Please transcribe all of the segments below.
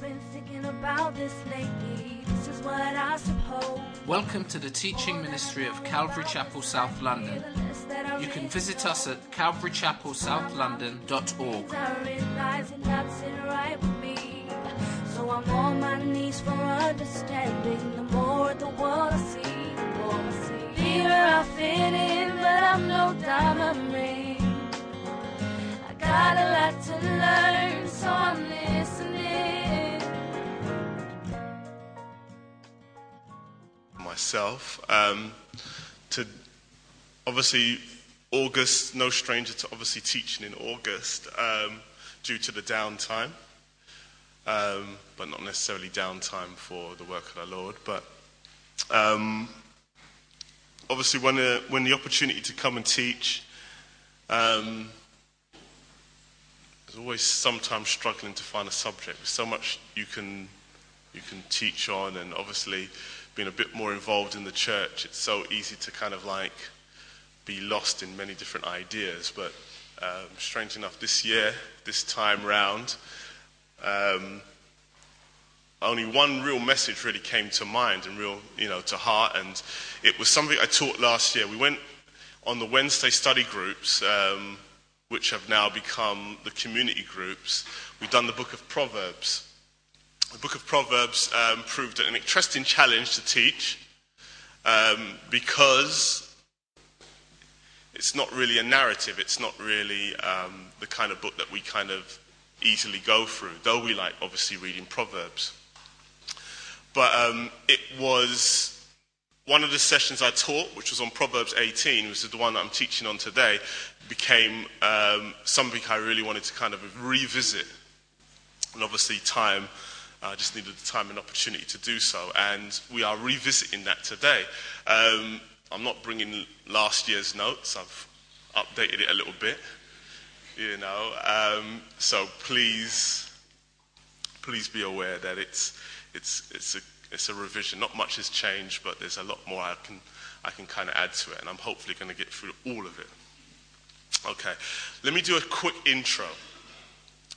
I've been thinking about this lately. This is what I suppose. Welcome to the teaching ministry of Calvary Chapel South London. You can visit us at calvarychapelsouth.london.org. I realize it right with me. So I'm on my knees for understanding. The more the world I see, the more I see. Here I fit in, but I'm no diamond ring. I got a lot to learn, so I'm listening. Myself um, to obviously August, no stranger to obviously teaching in August um, due to the downtime, um, but not necessarily downtime for the work of the Lord. But um, obviously, when the, when the opportunity to come and teach, um, there's always sometimes struggling to find a subject. There's so much you can you can teach on, and obviously being a bit more involved in the church, it's so easy to kind of like be lost in many different ideas. But um, strange enough, this year, this time round, um, only one real message really came to mind and real, you know, to heart, and it was something I taught last year. We went on the Wednesday study groups, um, which have now become the community groups. We've done the book of Proverbs. The book of Proverbs um, proved an interesting challenge to teach um, because it's not really a narrative. It's not really um, the kind of book that we kind of easily go through, though we like obviously reading Proverbs. But um, it was one of the sessions I taught, which was on Proverbs 18, which is the one that I'm teaching on today, became um, something I really wanted to kind of revisit. And obviously, time I just needed the time and opportunity to do so, and we are revisiting that today. Um, I'm not bringing last year's notes. I've updated it a little bit, you know. Um, so please, please be aware that it's it's it's a it's a revision. Not much has changed, but there's a lot more I can I can kind of add to it, and I'm hopefully going to get through all of it. Okay, let me do a quick intro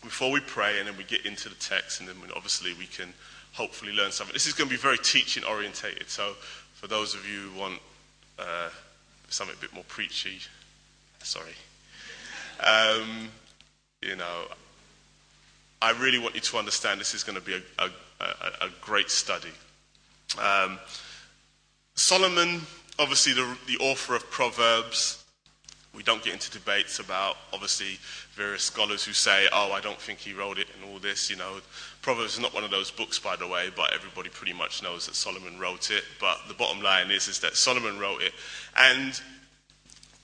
before we pray and then we get into the text and then obviously we can hopefully learn something. This is going to be very teaching orientated. So for those of you who want uh, something a bit more preachy, sorry. Um, you know, I really want you to understand this is going to be a, a, a, a great study. Um, Solomon, obviously the, the author of Proverbs, we don't get into debates about obviously various scholars who say, oh, I don't think he wrote it and all this. You know, Proverbs is not one of those books, by the way, but everybody pretty much knows that Solomon wrote it. But the bottom line is, is that Solomon wrote it. And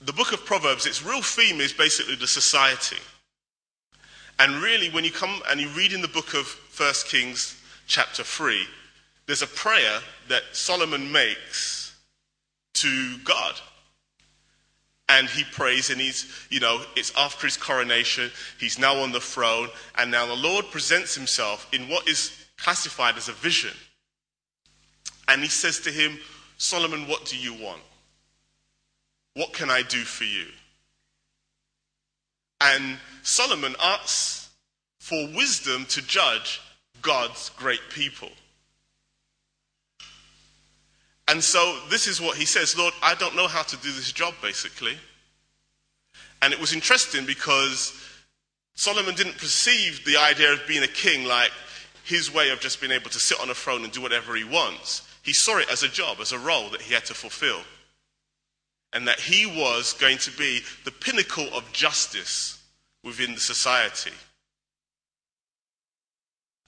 the book of Proverbs, its real theme is basically the society. And really, when you come and you read in the book of 1 Kings, chapter 3, there's a prayer that Solomon makes to God and he prays and he's you know it's after his coronation he's now on the throne and now the lord presents himself in what is classified as a vision. And he says to him solomon what do you want? What can i do for you? And solomon asks for wisdom to judge god's great people and so this is what he says Lord, I don't know how to do this job, basically. And it was interesting because Solomon didn't perceive the idea of being a king like his way of just being able to sit on a throne and do whatever he wants. He saw it as a job, as a role that he had to fulfill. And that he was going to be the pinnacle of justice within the society.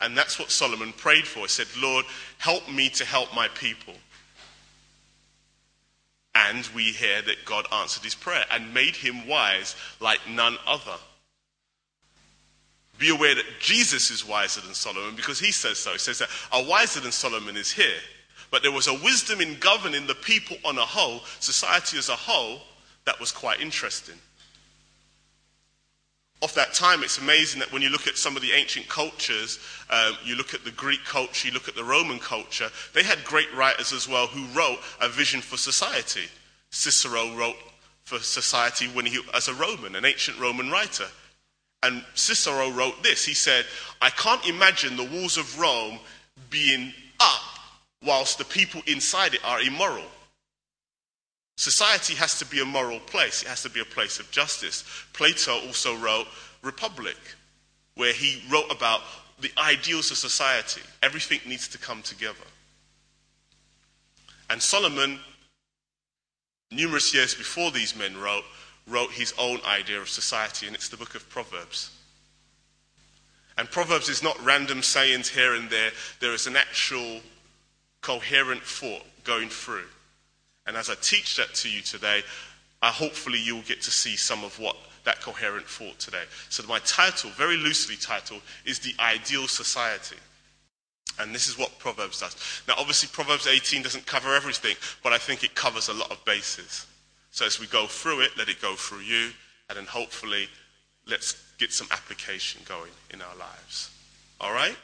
And that's what Solomon prayed for. He said, Lord, help me to help my people. And we hear that God answered his prayer and made him wise like none other. Be aware that Jesus is wiser than Solomon because he says so. He says that a wiser than Solomon is here. But there was a wisdom in governing the people on a whole, society as a whole, that was quite interesting. Of that time, it's amazing that when you look at some of the ancient cultures, um, you look at the Greek culture, you look at the Roman culture, they had great writers as well who wrote a vision for society. Cicero wrote for society when he, as a Roman, an ancient Roman writer. And Cicero wrote this. He said, I can't imagine the walls of Rome being up whilst the people inside it are immoral. Society has to be a moral place, it has to be a place of justice. Plato also wrote Republic, where he wrote about the ideals of society. Everything needs to come together. And Solomon, numerous years before these men wrote, wrote his own idea of society, and it's the book of Proverbs. And Proverbs is not random sayings here and there, there is an actual coherent thought going through. And as I teach that to you today, I hopefully you'll get to see some of what that coherent thought today. So my title, very loosely titled, is The Ideal Society. And this is what Proverbs does. Now, obviously, Proverbs 18 doesn't cover everything, but I think it covers a lot of bases. So as we go through it, let it go through you, and then hopefully let's get some application going in our lives. All right?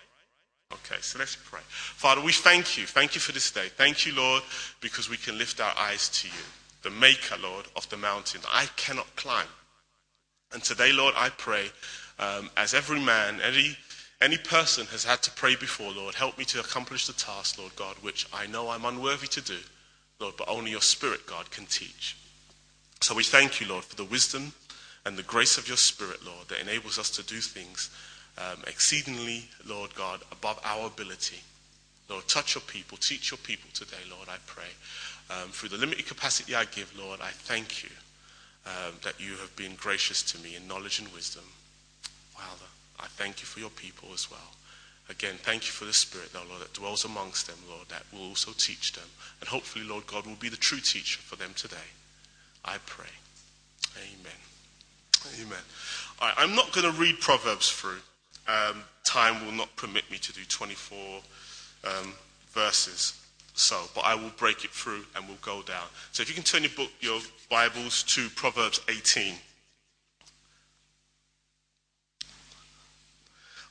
Okay, so let's pray. Father, we thank you. Thank you for this day. Thank you, Lord, because we can lift our eyes to you, the maker, Lord, of the mountain I cannot climb. And today, Lord, I pray, um, as every man, any, any person has had to pray before, Lord, help me to accomplish the task, Lord God, which I know I'm unworthy to do, Lord, but only your Spirit, God, can teach. So we thank you, Lord, for the wisdom and the grace of your Spirit, Lord, that enables us to do things um, exceedingly, Lord God, above our ability. Lord, touch your people, teach your people today, Lord, I pray. Um, through the limited capacity I give, Lord, I thank you um, that you have been gracious to me in knowledge and wisdom. Father, I thank you for your people as well. Again, thank you for the Spirit, though, Lord, that dwells amongst them, Lord, that will also teach them. And hopefully, Lord God, will be the true teacher for them today. I pray. Amen. Amen. All right, I'm not going to read Proverbs through. Um, time will not permit me to do 24 um, verses. So, but I will break it through and we'll go down. So if you can turn your book, your Bibles to Proverbs 18.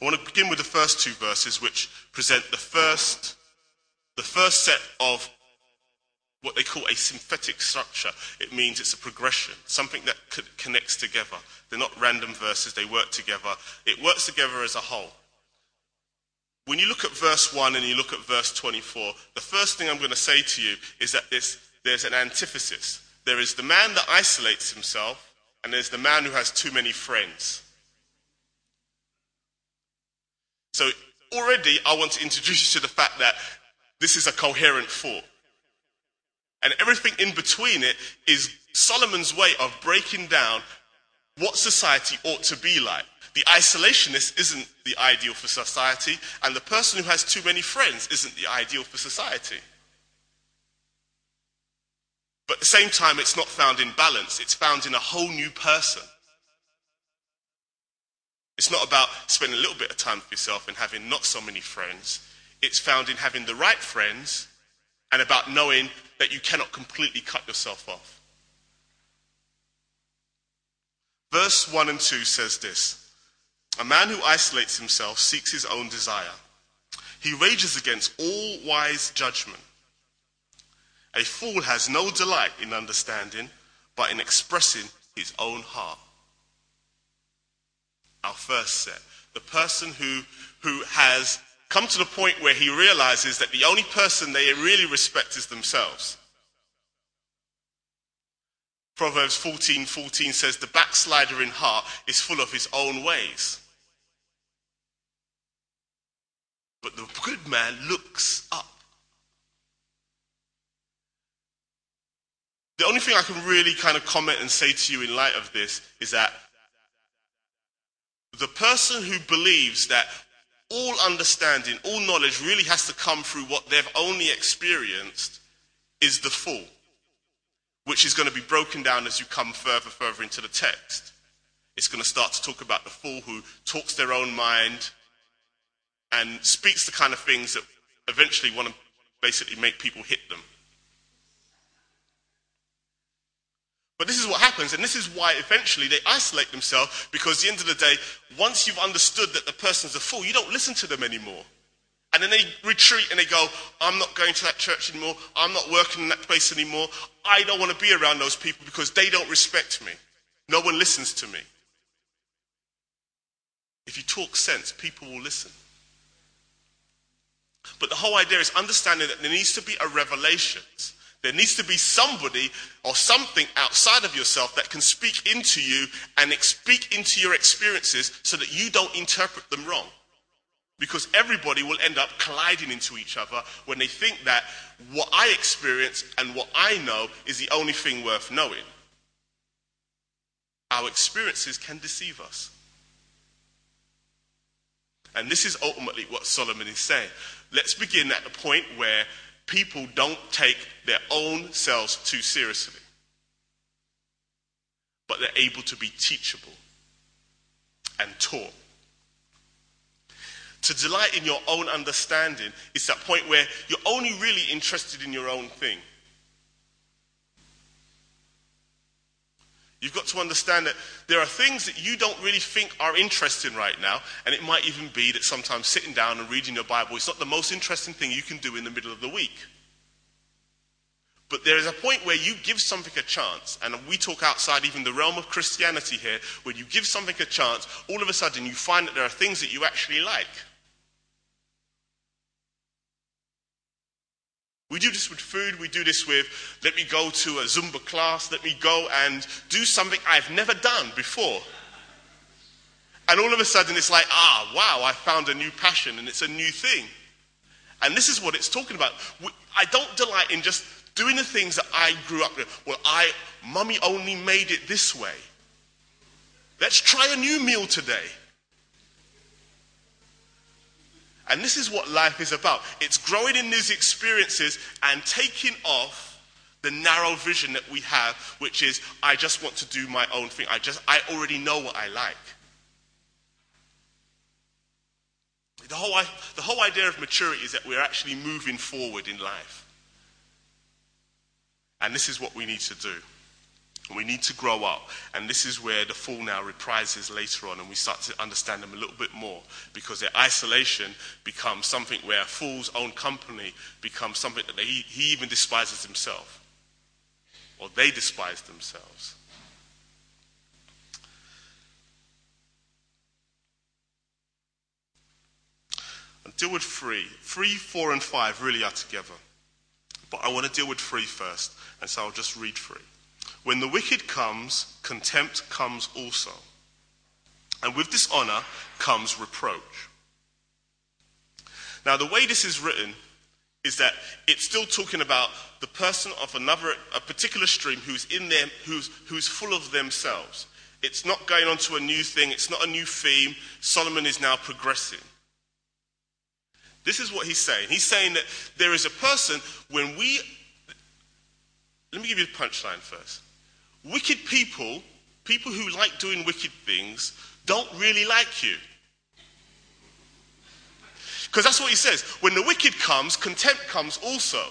I want to begin with the first two verses, which present the first, the first set of what they call a synthetic structure. It means it's a progression, something that connects together. They're not random verses, they work together. It works together as a whole. When you look at verse 1 and you look at verse 24, the first thing I'm going to say to you is that there's an antithesis. There is the man that isolates himself, and there's the man who has too many friends. So, already, I want to introduce you to the fact that this is a coherent thought. And everything in between it is Solomon's way of breaking down what society ought to be like. The isolationist isn't the ideal for society, and the person who has too many friends isn't the ideal for society. But at the same time, it's not found in balance, it's found in a whole new person. It's not about spending a little bit of time with yourself and having not so many friends. It's found in having the right friends and about knowing that you cannot completely cut yourself off. Verse 1 and 2 says this A man who isolates himself seeks his own desire. He rages against all wise judgment. A fool has no delight in understanding, but in expressing his own heart. Our first set. The person who, who has come to the point where he realizes that the only person they really respect is themselves. Proverbs 14 14 says, The backslider in heart is full of his own ways. But the good man looks up. The only thing I can really kind of comment and say to you in light of this is that the person who believes that all understanding, all knowledge really has to come through what they've only experienced is the fool which is going to be broken down as you come further, further into the text. It's going to start to talk about the fool who talks their own mind and speaks the kind of things that eventually want to basically make people hit them. But this is what happens, and this is why eventually they isolate themselves because at the end of the day, once you've understood that the person's a fool, you don't listen to them anymore. And then they retreat and they go, I'm not going to that church anymore. I'm not working in that place anymore. I don't want to be around those people because they don't respect me. No one listens to me. if you talk sense, people will listen. But the whole idea is understanding that there needs to be a revelation. There needs to be somebody or something outside of yourself that can speak into you and speak into your experiences so that you don't interpret them wrong. Because everybody will end up colliding into each other when they think that what I experience and what I know is the only thing worth knowing. Our experiences can deceive us. And this is ultimately what Solomon is saying. Let's begin at the point where people don't take their own selves too seriously, but they're able to be teachable and taught. To delight in your own understanding is that point where you're only really interested in your own thing. You've got to understand that there are things that you don't really think are interesting right now, and it might even be that sometimes sitting down and reading your Bible is not the most interesting thing you can do in the middle of the week. But there is a point where you give something a chance, and we talk outside even the realm of Christianity here, when you give something a chance, all of a sudden you find that there are things that you actually like. We do this with food, we do this with let me go to a Zumba class, let me go and do something I've never done before. And all of a sudden it's like, ah, wow, I found a new passion and it's a new thing. And this is what it's talking about. I don't delight in just doing the things that I grew up with. Well, I, mummy only made it this way. Let's try a new meal today. And this is what life is about. It's growing in these experiences and taking off the narrow vision that we have, which is, I just want to do my own thing. I just, I already know what I like. The whole, the whole idea of maturity is that we're actually moving forward in life. And this is what we need to do. We need to grow up. And this is where the fool now reprises later on, and we start to understand them a little bit more because their isolation becomes something where a fool's own company becomes something that he, he even despises himself, or they despise themselves. And deal with three. Three, four, and five really are together. But I want to deal with three first, and so I'll just read three. When the wicked comes, contempt comes also. And with dishonor comes reproach. Now, the way this is written is that it's still talking about the person of another, a particular stream who's in them, who's, who's full of themselves. It's not going on to a new thing, it's not a new theme. Solomon is now progressing. This is what he's saying. He's saying that there is a person, when we. Let me give you the punchline first. Wicked people, people who like doing wicked things, don't really like you. Because that's what he says. When the wicked comes, contempt comes also.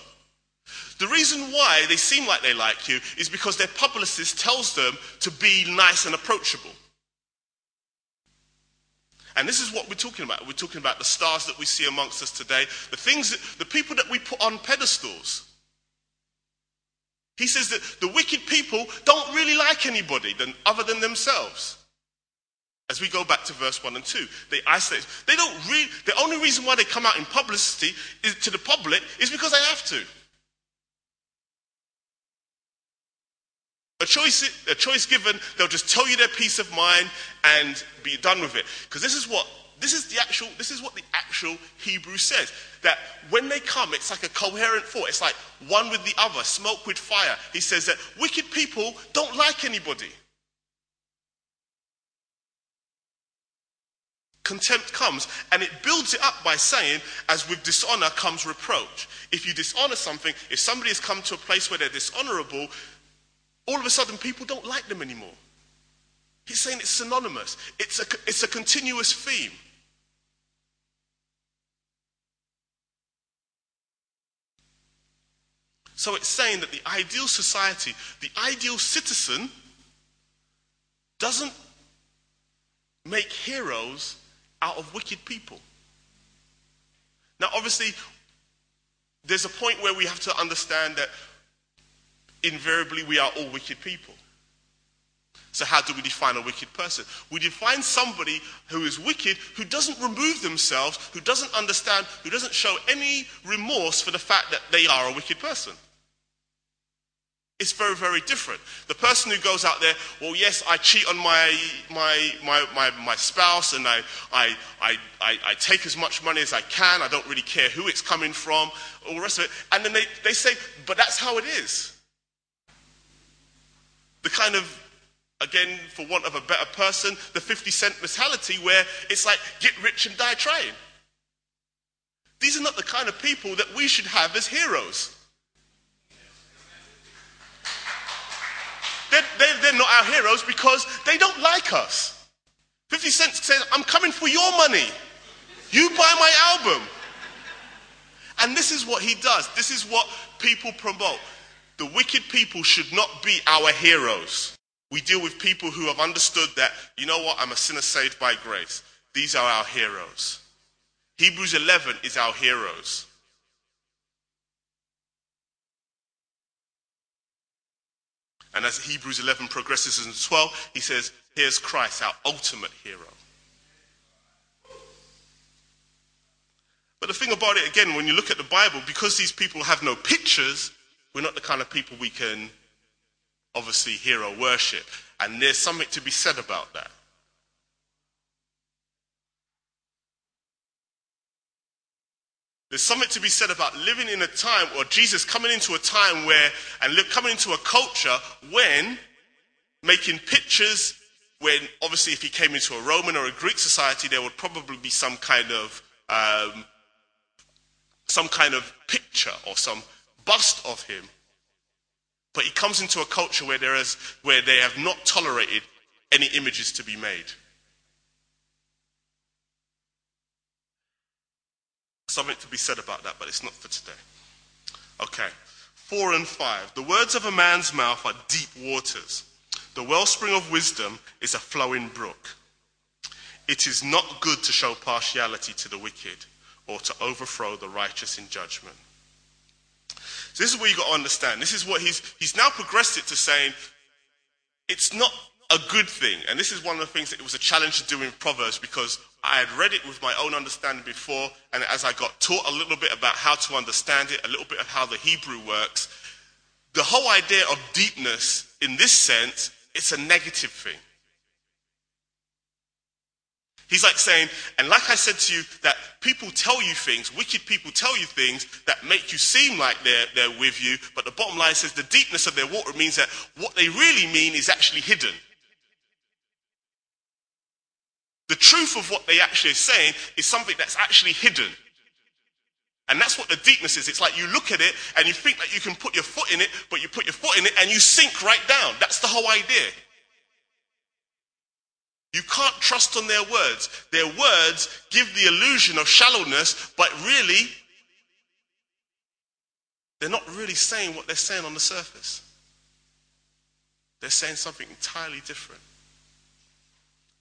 The reason why they seem like they like you is because their publicist tells them to be nice and approachable. And this is what we're talking about. We're talking about the stars that we see amongst us today, the things, that, the people that we put on pedestals. He says that the wicked people don't really like anybody than, other than themselves. As we go back to verse 1 and 2, they isolate. They don't really, the only reason why they come out in publicity is, to the public is because they have to. A choice, a choice given, they'll just tell you their peace of mind and be done with it. Because this is what this is the actual, this is what the actual Hebrew says. That when they come, it's like a coherent thought. It's like one with the other, smoke with fire. He says that wicked people don't like anybody. Contempt comes and it builds it up by saying, as with dishonor comes reproach. If you dishonor something, if somebody has come to a place where they're dishonorable, all of a sudden people don't like them anymore. He's saying it's synonymous, it's a, it's a continuous theme. So it's saying that the ideal society, the ideal citizen, doesn't make heroes out of wicked people. Now, obviously, there's a point where we have to understand that invariably we are all wicked people. So, how do we define a wicked person? We define somebody who is wicked, who doesn't remove themselves, who doesn't understand, who doesn't show any remorse for the fact that they are a wicked person. It's very, very different. The person who goes out there, well, yes, I cheat on my, my, my, my, my spouse and I, I, I, I, take as much money as I can. I don't really care who it's coming from, all the rest of it. And then they, they say, but that's how it is. The kind of, again, for want of a better person, the 50 Cent mentality where it's like, get rich and die trying. These are not the kind of people that we should have as heroes. They're, they're, they're not our heroes because they don't like us. 50 Cent says, I'm coming for your money. You buy my album. And this is what he does. This is what people promote. The wicked people should not be our heroes. We deal with people who have understood that, you know what, I'm a sinner saved by grace. These are our heroes. Hebrews 11 is our heroes. And as Hebrews 11 progresses in 12, he says, Here's Christ, our ultimate hero. But the thing about it, again, when you look at the Bible, because these people have no pictures, we're not the kind of people we can obviously hero worship. And there's something to be said about that. There's something to be said about living in a time, or Jesus coming into a time where, and live, coming into a culture when making pictures, when obviously if he came into a Roman or a Greek society, there would probably be some kind of, um, some kind of picture or some bust of him. But he comes into a culture where there is, where they have not tolerated any images to be made. Something to be said about that, but it's not for today. Okay. Four and five. The words of a man's mouth are deep waters. The wellspring of wisdom is a flowing brook. It is not good to show partiality to the wicked or to overthrow the righteous in judgment. So this is what you've got to understand. This is what he's he's now progressed it to saying it's not a good thing. And this is one of the things that it was a challenge to do in Proverbs because I had read it with my own understanding before, and as I got taught a little bit about how to understand it, a little bit of how the Hebrew works, the whole idea of deepness in this sense, it's a negative thing. He's like saying, and like I said to you, that people tell you things, wicked people tell you things that make you seem like they're, they're with you, but the bottom line says the deepness of their water means that what they really mean is actually hidden. The truth of what they actually are saying is something that's actually hidden. And that's what the deepness is. It's like you look at it and you think that you can put your foot in it, but you put your foot in it and you sink right down. That's the whole idea. You can't trust on their words. Their words give the illusion of shallowness, but really, they're not really saying what they're saying on the surface. They're saying something entirely different.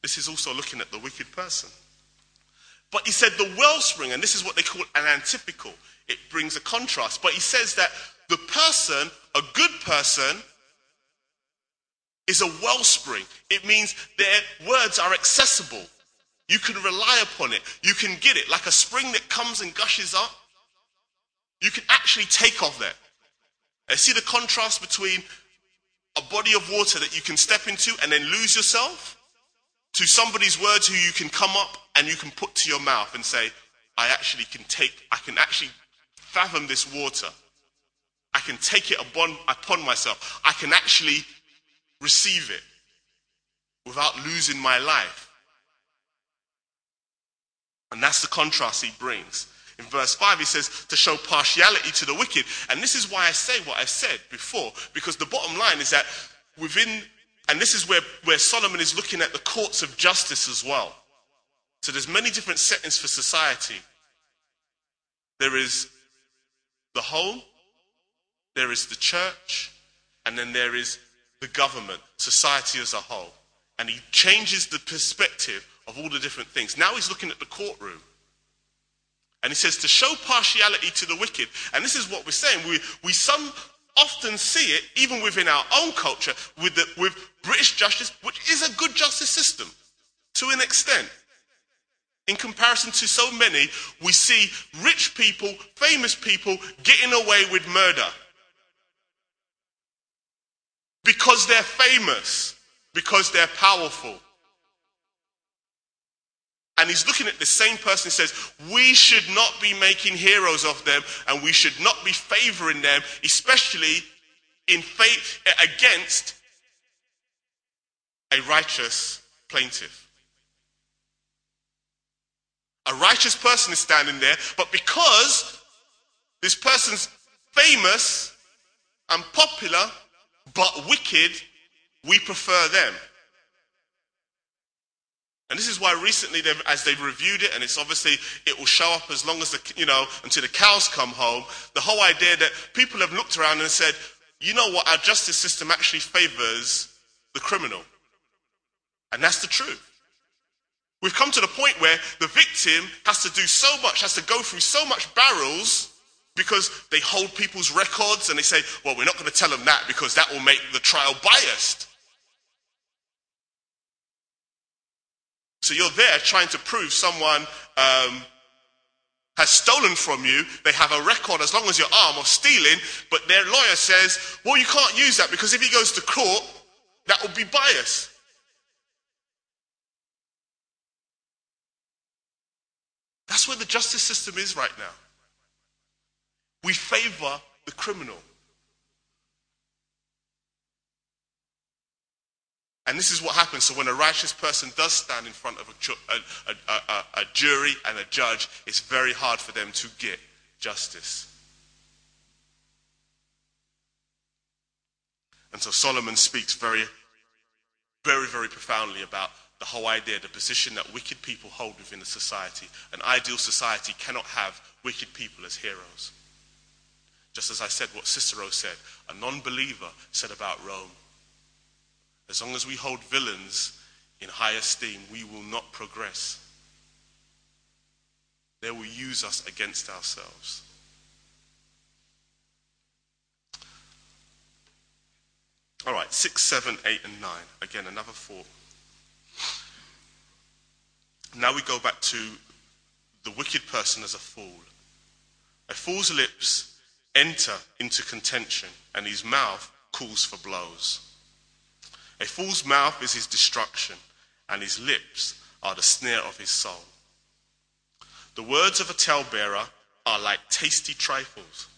This is also looking at the wicked person. But he said the wellspring, and this is what they call an antipical. It brings a contrast. But he says that the person, a good person, is a wellspring. It means their words are accessible. You can rely upon it. You can get it like a spring that comes and gushes up. You can actually take off that. And see the contrast between a body of water that you can step into and then lose yourself to somebody's words who you can come up and you can put to your mouth and say, I actually can take, I can actually fathom this water. I can take it upon, upon myself. I can actually receive it without losing my life. And that's the contrast he brings. In verse 5, he says, to show partiality to the wicked. And this is why I say what I said before, because the bottom line is that within and this is where, where Solomon is looking at the courts of justice as well. So there's many different settings for society. There is the home, there is the church, and then there is the government, society as a whole. And he changes the perspective of all the different things. Now he's looking at the courtroom. And he says to show partiality to the wicked. And this is what we're saying. We, we some often see it, even within our own culture, with, the, with British justice, which is a good justice system to an extent. In comparison to so many, we see rich people, famous people getting away with murder. Because they're famous, because they're powerful. And he's looking at the same person and says, We should not be making heroes of them and we should not be favoring them, especially in faith eh, against a righteous plaintiff. A righteous person is standing there, but because this person's famous and popular but wicked, we prefer them. And this is why recently, they've, as they've reviewed it, and it's obviously it will show up as long as the you know until the cows come home. The whole idea that people have looked around and said, you know what, our justice system actually favors the criminal, and that's the truth. We've come to the point where the victim has to do so much, has to go through so much barrels because they hold people's records and they say, well, we're not going to tell them that because that will make the trial biased. So you're there trying to prove someone um, has stolen from you. They have a record as long as your arm of stealing, but their lawyer says, well, you can't use that because if he goes to court, that will be bias. That's where the justice system is right now. We favor the criminal. And this is what happens. So when a righteous person does stand in front of a, a, a, a, jury and a judge, it's very hard for them to get justice. And so Solomon speaks very, very, very profoundly about the whole idea, the position that wicked people hold within a society. An ideal society cannot have wicked people as heroes. Just as I said what Cicero said, a non believer said about Rome. As long as we hold villains in high esteem, we will not progress. They will use us against ourselves. All right, six, seven, eight, and nine. Again, another four. Now we go back to the wicked person as a fool. A fool's lips enter into contention, and his mouth calls for blows. A fool's mouth is his destruction, and his lips are the snare of his soul. The words of a talebearer are like tasty trifles,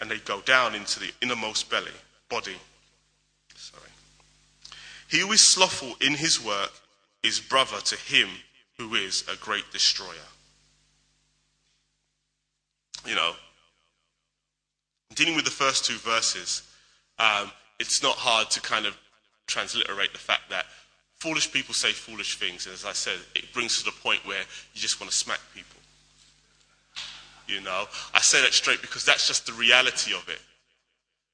and they go down into the innermost belly, body. Sorry. He who is slothful in his work is brother to him who is a great destroyer. You know, dealing with the first two verses, um, it's not hard to kind of transliterate the fact that foolish people say foolish things. And as I said, it brings to the point where you just want to smack people. You know, I say that straight because that's just the reality of it.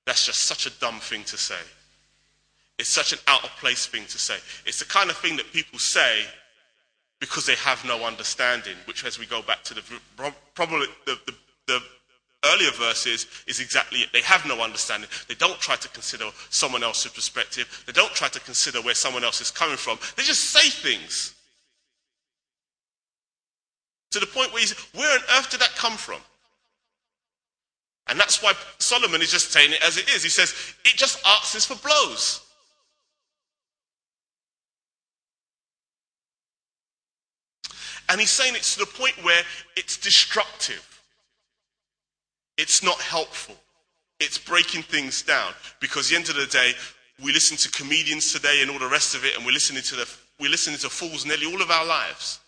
That's just such a dumb thing to say. It's such an out of place thing to say. It's the kind of thing that people say because they have no understanding, which, as we go back to the the, the earlier verses, is exactly it. They have no understanding. They don't try to consider someone else's perspective. They don't try to consider where someone else is coming from. They just say things. To the point where say, where on earth did that come from? And that's why Solomon is just saying it as it is. He says, it just asks for blows. And he's saying it's to the point where it's destructive. It's not helpful. It's breaking things down. Because at the end of the day, we listen to comedians today and all the rest of it, and we're listening to the we're listening to fools nearly all of our lives.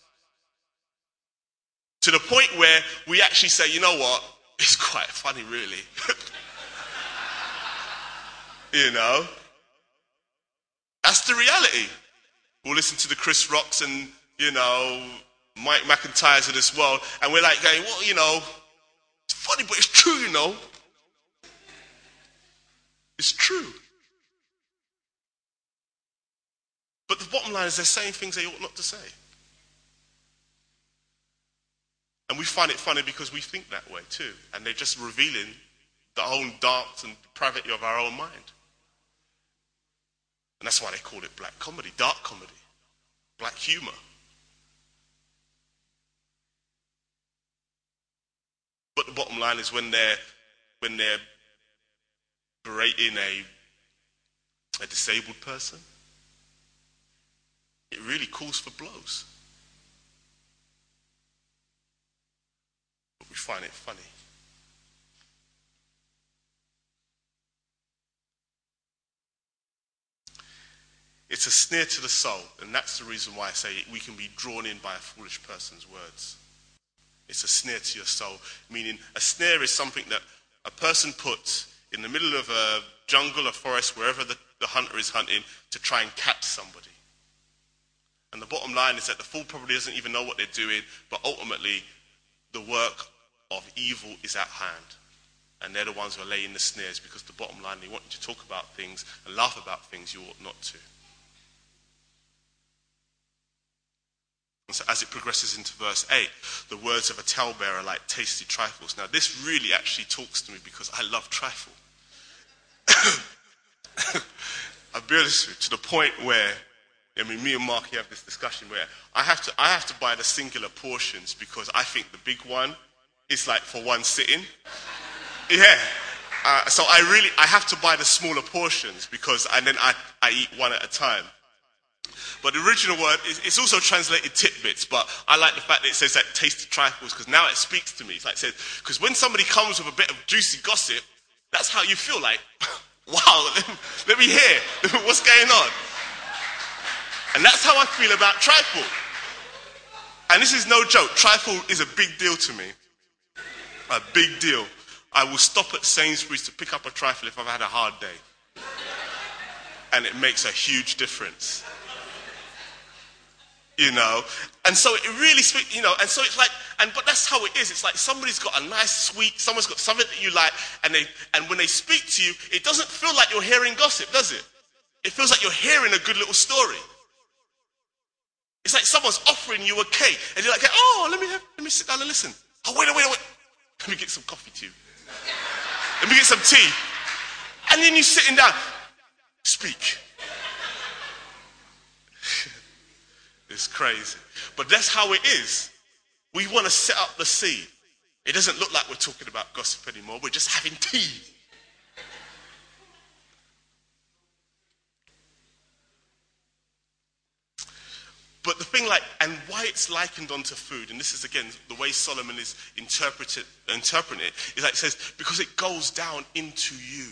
To the point where we actually say, you know what? It's quite funny, really. you know? That's the reality. We'll listen to the Chris Rocks and, you know, Mike McIntyre's of this world, and we're like going, well, you know, funny, but it's true, you know. It's true. But the bottom line is they're saying things they ought not to say. And we find it funny because we think that way too. And they're just revealing the own darks and depravity of our own mind. And that's why they call it black comedy, dark comedy, black humor. But the bottom line is when they're when they're berating a a disabled person, it really calls for blows. But we find it funny. It's a snare to the soul, and that's the reason why I say we can be drawn in by a foolish person's words. It's a snare to your soul, meaning a snare is something that a person puts in the middle of a jungle or forest, wherever the, the hunter is hunting, to try and catch somebody. And the bottom line is that the fool probably doesn't even know what they're doing, but ultimately, the work of evil is at hand. And they're the ones who are laying the snares because the bottom line, they want you to talk about things and laugh about things you ought not to. So as it progresses into verse 8, the words of a talebearer are like tasty trifles. Now, this really actually talks to me because I love trifle. I'll be honest with you, to the point where, I mean, me and Mark have this discussion where I have, to, I have to buy the singular portions because I think the big one is like for one sitting. Yeah. Uh, so I really, I have to buy the smaller portions because, and then I, I eat one at a time. But the original word, is, it's also translated tidbits, but I like the fact that it says that tasty trifles because now it speaks to me. It's like it says, because when somebody comes with a bit of juicy gossip, that's how you feel like, wow, let me hear what's going on. And that's how I feel about trifle. And this is no joke. Trifle is a big deal to me. A big deal. I will stop at Sainsbury's to pick up a trifle if I've had a hard day. And it makes a huge difference you know. And so it really speaks, you know, and so it's like, and but that's how it is. It's like somebody's got a nice sweet, someone's got something that you like, and they and when they speak to you, it doesn't feel like you're hearing gossip, does it? It feels like you're hearing a good little story. It's like someone's offering you a cake, and you're like, oh, let me have, let me sit down and listen. Oh, wait, wait, wait. Let me get some coffee too. Let me get some tea. And then you're sitting down. Speak. It's crazy. But that's how it is. We want to set up the scene. It doesn't look like we're talking about gossip anymore. We're just having tea. But the thing, like, and why it's likened onto food, and this is again the way Solomon is interpreted, interpreting it, is like it says, because it goes down into you.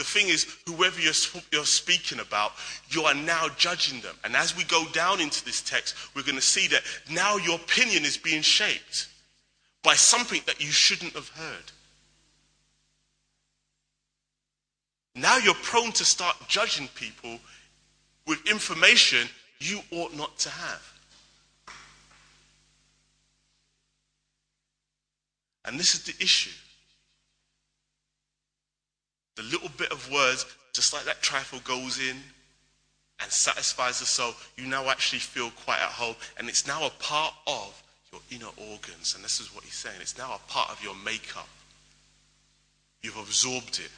The thing is, whoever you're, you're speaking about, you are now judging them. And as we go down into this text, we're going to see that now your opinion is being shaped by something that you shouldn't have heard. Now you're prone to start judging people with information you ought not to have. And this is the issue. The little bit of words, just like that trifle goes in and satisfies the soul, you now actually feel quite at home. And it's now a part of your inner organs. And this is what he's saying. It's now a part of your makeup. You've absorbed it.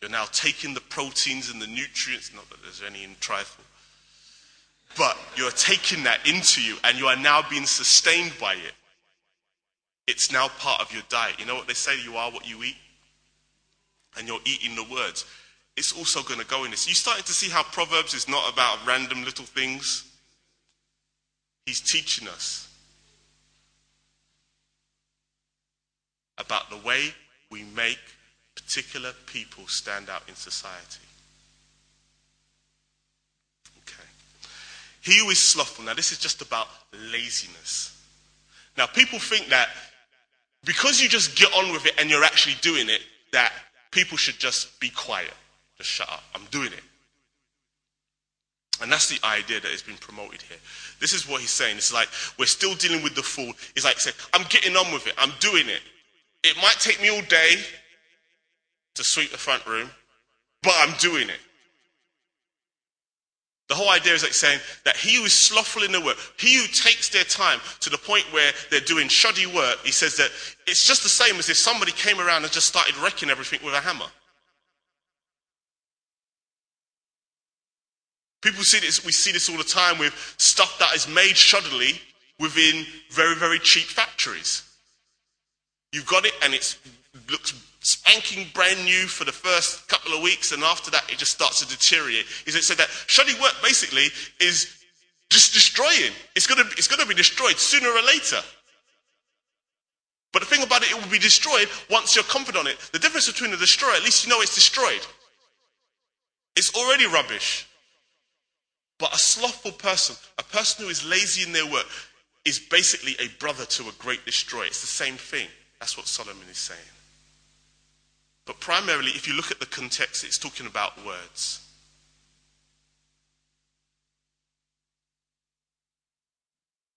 You're now taking the proteins and the nutrients, not that there's any in trifle, but you're taking that into you and you are now being sustained by it. It's now part of your diet. You know what they say? You are what you eat and you're eating the words, it's also going to go in this. You starting to see how Proverbs is not about random little things. He's teaching us about the way we make particular people stand out in society. Okay. He who is slothful, now this is just about laziness. Now people think that because you just get on with it and you're actually doing it, that people should just be quiet. Just shut up. I'm doing it. And that's the idea that has been promoted here. This is what he's saying. It's like we're still dealing with the fool. He's like I'm getting on with it. I'm doing it. It might take me all day to sweep the front room, but I'm doing it. The whole idea is like saying that he who is slothful in the work, he who takes their time to the point where they're doing shoddy work, he says that it's just the same as if somebody came around and just started wrecking everything with a hammer. People see this, we see this all the time with stuff that is made shoddily within very, very cheap factories. You've got it and it looks spanking brand new for the first couple of weeks, and after that, it just starts to deteriorate. Is it said that shoddy work basically is just destroying? It's going to it's to be destroyed sooner or later. But the thing about it, it will be destroyed once you're confident on it. The difference between the destroyer, at least you know it's destroyed. It's already rubbish. But a slothful person, a person who is lazy in their work, is basically a brother to a great destroyer. It's the same thing. That's what Solomon is saying. But primarily, if you look at the context, it's talking about words.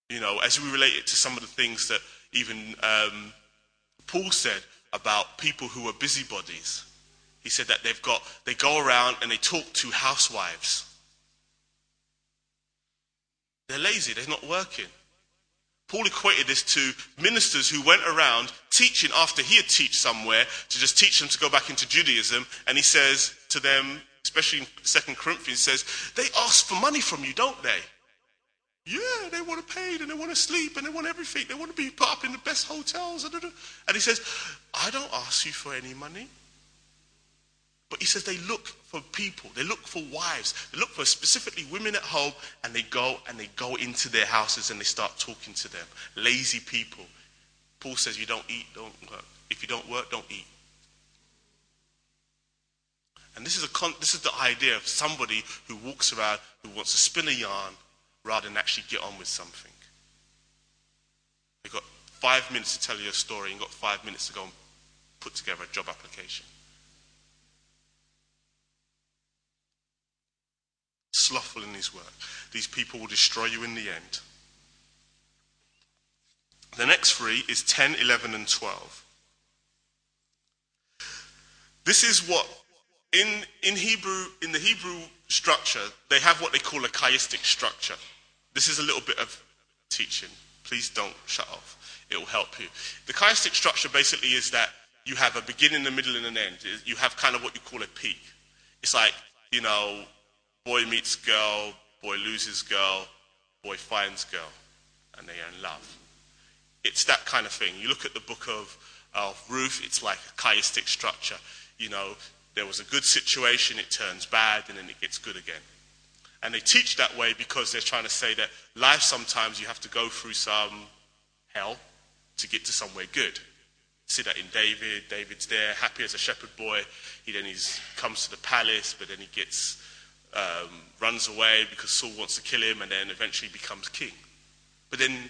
You know, as we relate it to some of the things that even um, Paul said about people who are busybodies. He said that they've got, they go around and they talk to housewives. They're lazy, they're not working. Paul equated this to ministers who went around teaching after he had taught somewhere to just teach them to go back into Judaism. And he says to them, especially in Second Corinthians, says, they ask for money from you, don't they? Yeah, they want to pay and they want to sleep and they want everything. They want to be put up in the best hotels. And he says, I don't ask you for any money. But he says they look for people, they look for wives, they look for specifically women at home, and they go and they go into their houses and they start talking to them. Lazy people. Paul says, You don't eat, don't work. If you don't work, don't eat. And this is, a con- this is the idea of somebody who walks around who wants to spin a yarn rather than actually get on with something. You've got five minutes to tell you a story, and got five minutes to go and put together a job application. Slothful in his work. These people will destroy you in the end. The next three is 10, 11, and 12. This is what, in, in Hebrew, in the Hebrew structure, they have what they call a chiastic structure. This is a little bit of teaching. Please don't shut off. It will help you. The chiastic structure basically is that you have a beginning, a middle, and an end. You have kind of what you call a peak. It's like, you know, Boy meets girl, boy loses girl, boy finds girl, and they are in love. It's that kind of thing. You look at the book of, of Ruth, it's like a chiastic structure. You know, there was a good situation, it turns bad, and then it gets good again. And they teach that way because they're trying to say that life sometimes you have to go through some hell to get to somewhere good. See that in David. David's there, happy as a shepherd boy. He then he's, comes to the palace, but then he gets um, runs away because Saul wants to kill him and then eventually becomes king. But then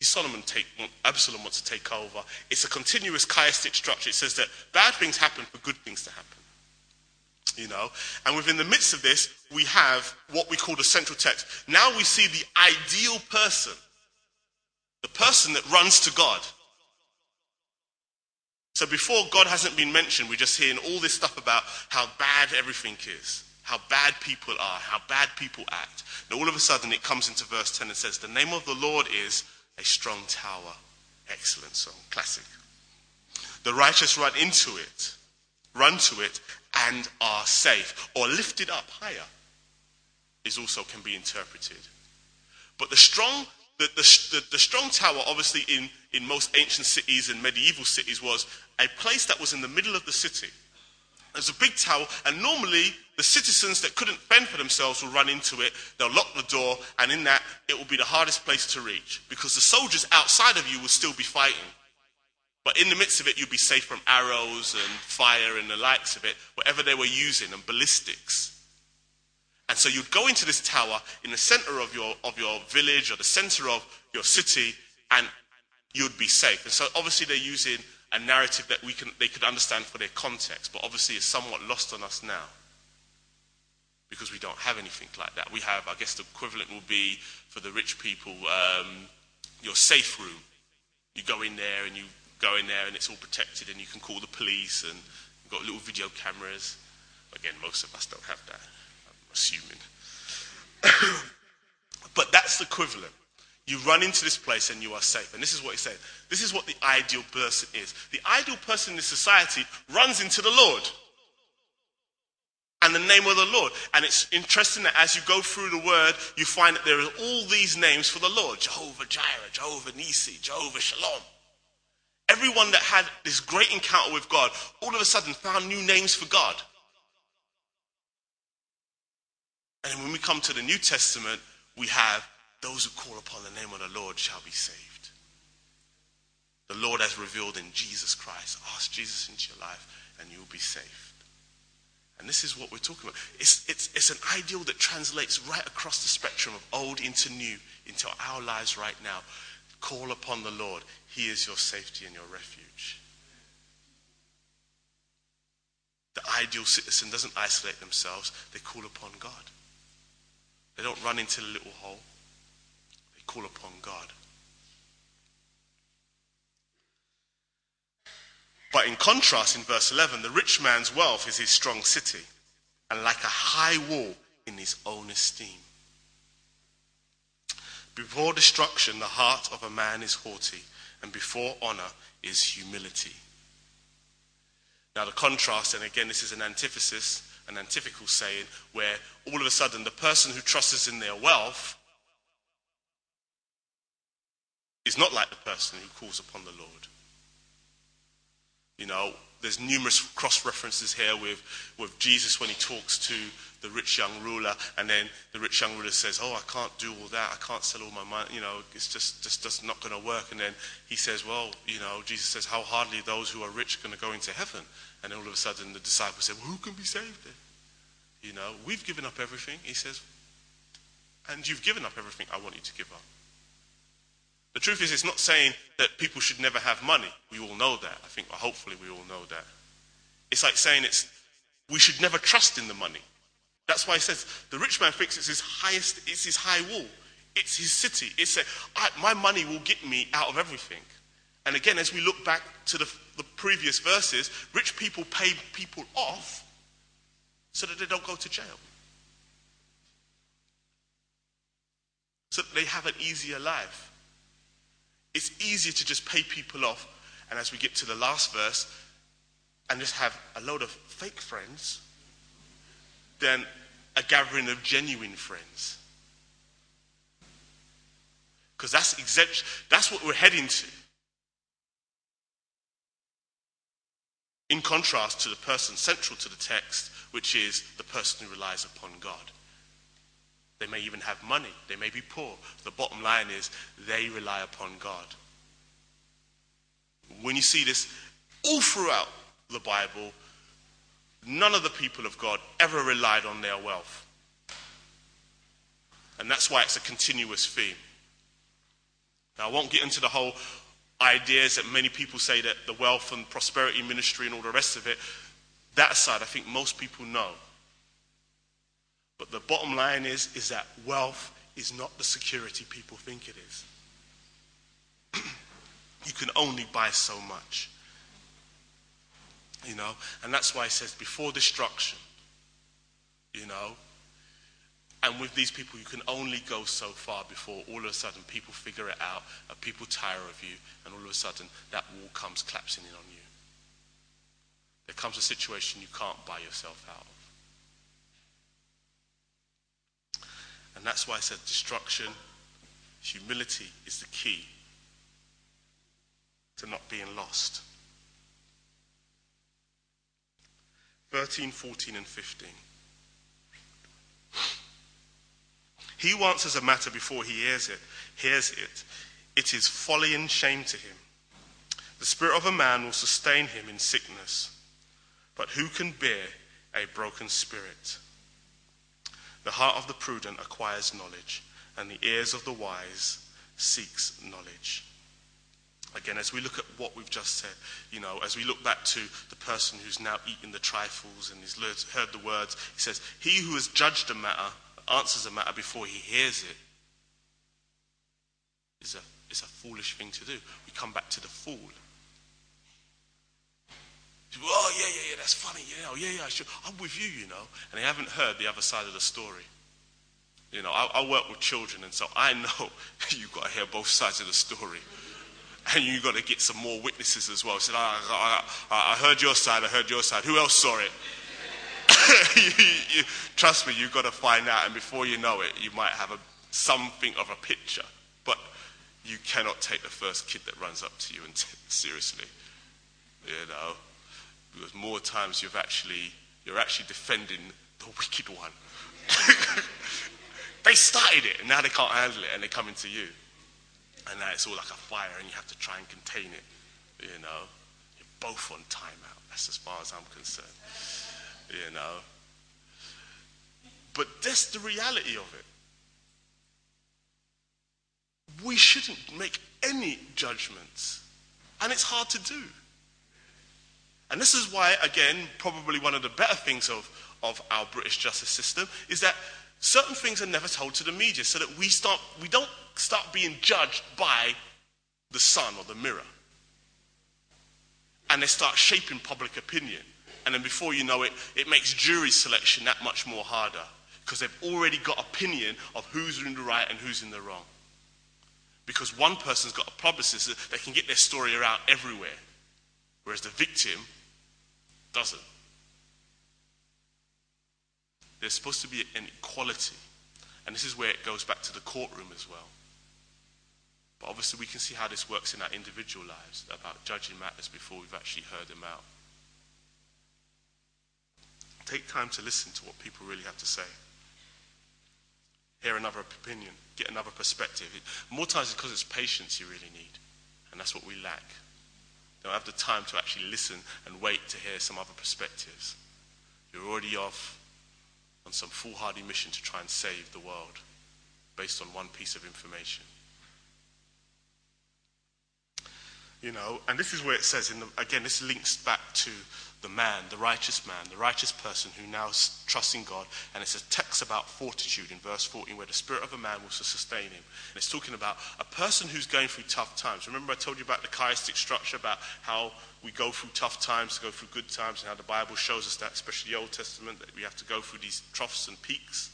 Solomon take, Absalom wants to take over. It's a continuous chiastic structure. It says that bad things happen for good things to happen. You know, and within the midst of this, we have what we call the central text. Now we see the ideal person, the person that runs to God. So before God hasn't been mentioned, we're just hearing all this stuff about how bad everything is how bad people are, how bad people act. And all of a sudden it comes into verse 10 and says, The name of the Lord is a strong tower. Excellent song, classic. The righteous run into it, run to it, and are safe, or lifted up higher, is also can be interpreted. But the strong, the, the, the, the strong tower, obviously in, in most ancient cities and medieval cities, was a place that was in the middle of the city. There's a big tower, and normally the citizens that couldn't fend for themselves will run into it. They'll lock the door, and in that, it will be the hardest place to reach because the soldiers outside of you will still be fighting. But in the midst of it, you'll be safe from arrows and fire and the likes of it, whatever they were using, and ballistics. And so you'd go into this tower in the center of your, of your village or the center of your city, and you'd be safe. And so obviously they're using a narrative that we can, they could understand for their context, but obviously is somewhat lost on us now because we don't have anything like that. We have, I guess the equivalent will be for the rich people, um, your safe room. You go in there and you go in there and it's all protected and you can call the police and you've got little video cameras. Again, most of us don't have that, I'm assuming. but that's the equivalent. You run into this place and you are safe. And this is what he said. This is what the ideal person is. The ideal person in this society runs into the Lord and the name of the Lord. And it's interesting that as you go through the word, you find that there are all these names for the Lord Jehovah Jireh, Jehovah Nisi, Jehovah Shalom. Everyone that had this great encounter with God all of a sudden found new names for God. And when we come to the New Testament, we have those who call upon the name of the Lord shall be saved. The Lord has revealed in Jesus Christ. Ask Jesus into your life and you'll be saved. And this is what we're talking about. It's, it's, it's an ideal that translates right across the spectrum of old into new, into our lives right now. Call upon the Lord. He is your safety and your refuge. The ideal citizen doesn't isolate themselves, they call upon God. They don't run into the little hole, call upon God. But in contrast, in verse 11, the rich man's wealth is his strong city, and like a high wall in his own esteem. Before destruction, the heart of a man is haughty, and before honor is humility. Now, the contrast, and again, this is an antithesis, an antithetical saying, where all of a sudden the person who trusts in their wealth is not like the person who calls upon the Lord. You know, there's numerous cross references here with, with Jesus when he talks to the rich young ruler, and then the rich young ruler says, "Oh, I can't do all that. I can't sell all my money. You know, it's just just, just not going to work." And then he says, "Well, you know," Jesus says, "How hardly those who are rich going to go into heaven." And all of a sudden, the disciples say, "Well, who can be saved then?" You know, we've given up everything. He says, "And you've given up everything I want you to give up." The truth is, it's not saying that people should never have money. We all know that. I think, hopefully, we all know that. It's like saying it's we should never trust in the money. That's why he says the rich man thinks it's his highest, it's his high wall, it's his city. It's a, I, my money will get me out of everything. And again, as we look back to the, the previous verses, rich people pay people off so that they don't go to jail. So that they have an easier life. It's easier to just pay people off. And as we get to the last verse, and just have a load of fake friends than a gathering of genuine friends. Because that's exact, that's what we're heading to. In contrast to the person central to the text, which is the person who relies upon God. They may even have money. They may be poor. The bottom line is they rely upon God. When you see this all throughout the Bible, none of the people of God ever relied on their wealth. And that's why it's a continuous theme. Now, I won't get into the whole ideas that many people say that the wealth and prosperity ministry and all the rest of it. That side, I think most people know. But the bottom line is, is that wealth is not the security people think it is. you can only buy so much. You know, and that's why it says before destruction, you know, and with these people, you can only go so far before all of a sudden people figure it out, and people tire of you, and all of a sudden that wall comes collapsing in on you. There comes a situation you can't buy yourself out of. And that's why I said destruction, humility is the key to not being lost. 13, 14, and 15. He who answers a matter before he hears it, hears it. It is folly and shame to him. The spirit of a man will sustain him in sickness, but who can bear a broken spirit? The heart of the prudent acquires knowledge, and the ears of the wise seeks knowledge. Again, as we look at what we've just said, you know, as we look back to the person who's now eaten the trifles and he's heard the words, he says, He who has judged a matter, answers a matter before he hears it. it, is a, is a foolish thing to do. We come back to the fool. Oh, yeah, yeah, yeah, that's funny. Yeah, oh, yeah, yeah, sure. I'm with you, you know. And they haven't heard the other side of the story. You know, I, I work with children, and so I know you've got to hear both sides of the story. And you've got to get some more witnesses as well. Said, I, I, I heard your side, I heard your side. Who else saw it? trust me, you've got to find out, and before you know it, you might have a, something of a picture. But you cannot take the first kid that runs up to you and it seriously. You know, because more times you've actually you're actually defending the wicked one. they started it, and now they can't handle it, and they're coming to you, and now it's all like a fire, and you have to try and contain it. You know, you're both on timeout. That's as far as I'm concerned. You know, but that's the reality of it. We shouldn't make any judgments, and it's hard to do. And this is why, again, probably one of the better things of, of our British justice system is that certain things are never told to the media so that we, start, we don't start being judged by the sun or the mirror. And they start shaping public opinion. And then before you know it, it makes jury selection that much more harder because they've already got opinion of who's in the right and who's in the wrong. Because one person's got a publicist that can get their story around everywhere, whereas the victim doesn't. There's supposed to be an equality. And this is where it goes back to the courtroom as well. But obviously, we can see how this works in our individual lives about judging matters before we've actually heard them out. Take time to listen to what people really have to say. Hear another opinion, get another perspective. More times it's because it's patience you really need. And that's what we lack don't have the time to actually listen and wait to hear some other perspectives. You're already off on some foolhardy mission to try and save the world based on one piece of information. You know, and this is where it says, in the, again, this links back to the man, the righteous man, the righteous person who now trusts in God. And it's a text about fortitude in verse 14 where the spirit of a man will sustain him. And it's talking about a person who's going through tough times. Remember, I told you about the chiastic structure, about how we go through tough times go through good times, and how the Bible shows us that, especially the Old Testament, that we have to go through these troughs and peaks.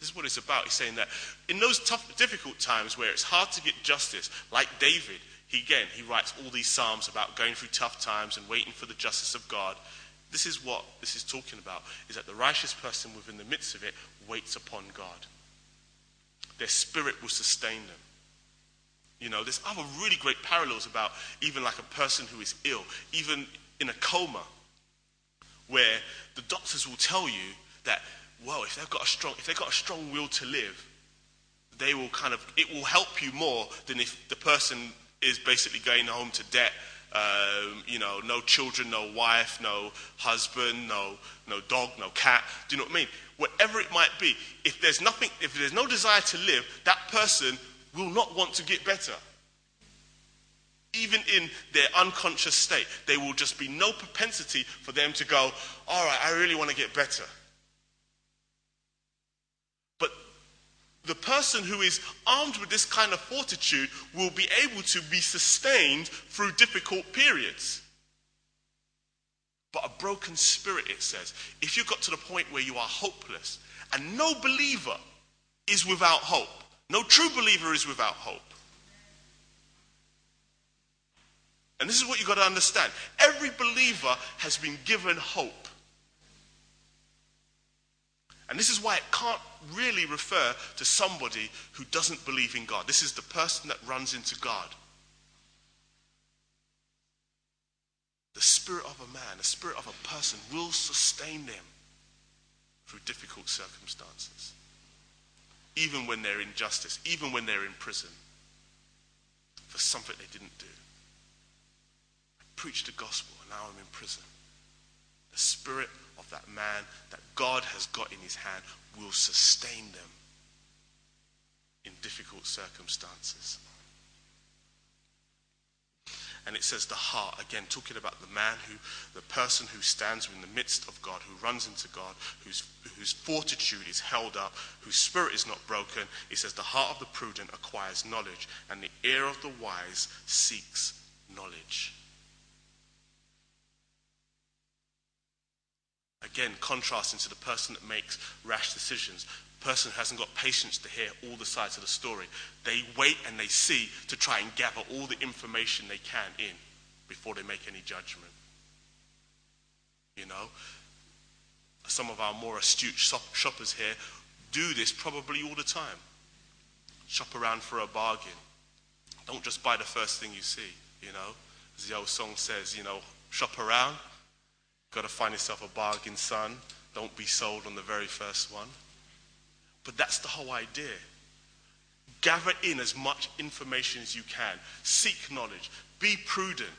This is what it's about. He's saying that in those tough, difficult times where it's hard to get justice, like David, he again, he writes all these psalms about going through tough times and waiting for the justice of God. This is what this is talking about, is that the righteous person within the midst of it waits upon God. Their spirit will sustain them. You know, there's other really great parallels about even like a person who is ill, even in a coma, where the doctors will tell you that, well, if they've got a strong, if they've got a strong will to live, they will kind of, it will help you more than if the person is basically going home to debt. Um, you know, no children, no wife, no husband, no, no dog, no cat. Do you know what I mean? Whatever it might be, if there's nothing, if there's no desire to live, that person will not want to get better. Even in their unconscious state, there will just be no propensity for them to go, all right, I really want to get better. The person who is armed with this kind of fortitude will be able to be sustained through difficult periods. But a broken spirit, it says, if you got to the point where you are hopeless, and no believer is without hope, no true believer is without hope. And this is what you've got to understand. Every believer has been given hope. And this is why it can't really refer to somebody who doesn't believe in God. This is the person that runs into God. The spirit of a man, the spirit of a person will sustain them through difficult circumstances. Even when they're in justice, even when they're in prison for something they didn't do. I preached the gospel and now I'm in prison. The spirit of that man that God has got in his hand will sustain them in difficult circumstances. And it says the heart, again, talking about the man who, the person who stands in the midst of God, who runs into God, whose, whose fortitude is held up, whose spirit is not broken. It says the heart of the prudent acquires knowledge, and the ear of the wise seeks knowledge. Again, contrasting to the person that makes rash decisions. Person who hasn't got patience to hear all the sides of the story. They wait and they see to try and gather all the information they can in before they make any judgment. You know? Some of our more astute shop- shoppers here do this probably all the time. Shop around for a bargain. Don't just buy the first thing you see, you know? As the old song says, you know, shop around. Got to find yourself a bargain, son. Don't be sold on the very first one. But that's the whole idea. Gather in as much information as you can. Seek knowledge. Be prudent.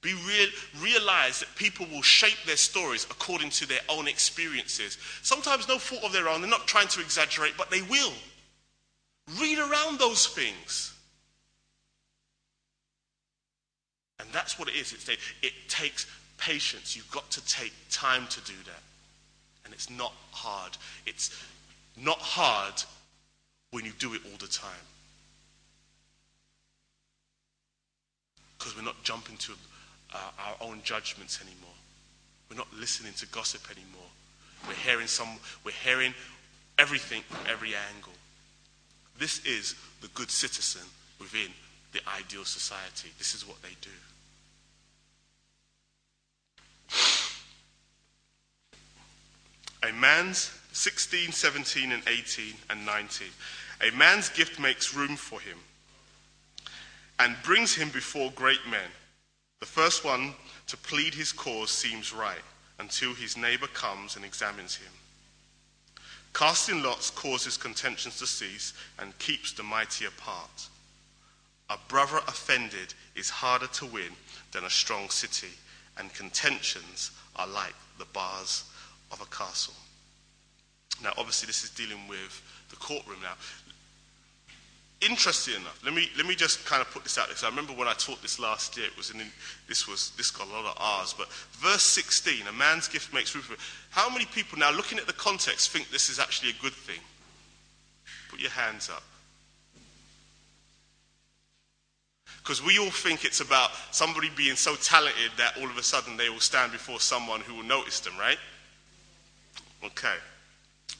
Be real, realize that people will shape their stories according to their own experiences. Sometimes no fault of their own. They're not trying to exaggerate, but they will. Read around those things. And that's what it is. It's, it takes patience. You've got to take time to do that. And it's not hard. It's not hard when you do it all the time. Because we're not jumping to uh, our own judgments anymore. We're not listening to gossip anymore. We're hearing some we're hearing everything from every angle. This is the good citizen within the ideal society. This is what they do. A man's 16, 17, and 18, and 19. A man's gift makes room for him and brings him before great men. The first one to plead his cause seems right until his neighbor comes and examines him. Casting lots causes contentions to cease and keeps the mighty apart. A brother offended is harder to win than a strong city, and contentions are like the bars of a castle. Now, obviously, this is dealing with the courtroom now. Interesting enough, let me, let me just kind of put this out there. So I remember when I taught this last year, it was in, this was this got a lot of R's, but verse 16, a man's gift makes room for it. How many people now, looking at the context, think this is actually a good thing? Put your hands up. Because we all think it's about somebody being so talented that all of a sudden they will stand before someone who will notice them, right? Okay.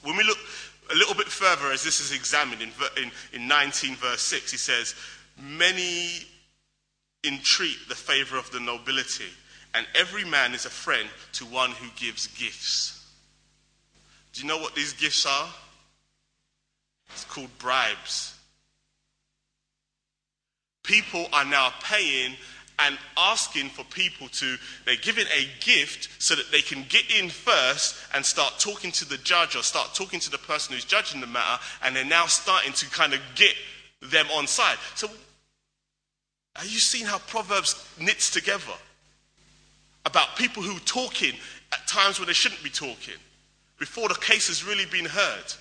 When we look a little bit further as this is examined in, in, in 19 verse 6, he says, Many entreat the favor of the nobility, and every man is a friend to one who gives gifts. Do you know what these gifts are? It's called bribes. People are now paying and asking for people to, they're giving a gift so that they can get in first and start talking to the judge or start talking to the person who's judging the matter, and they're now starting to kind of get them on side. So, are you seeing how Proverbs knits together? About people who are talking at times when they shouldn't be talking, before the case has really been heard.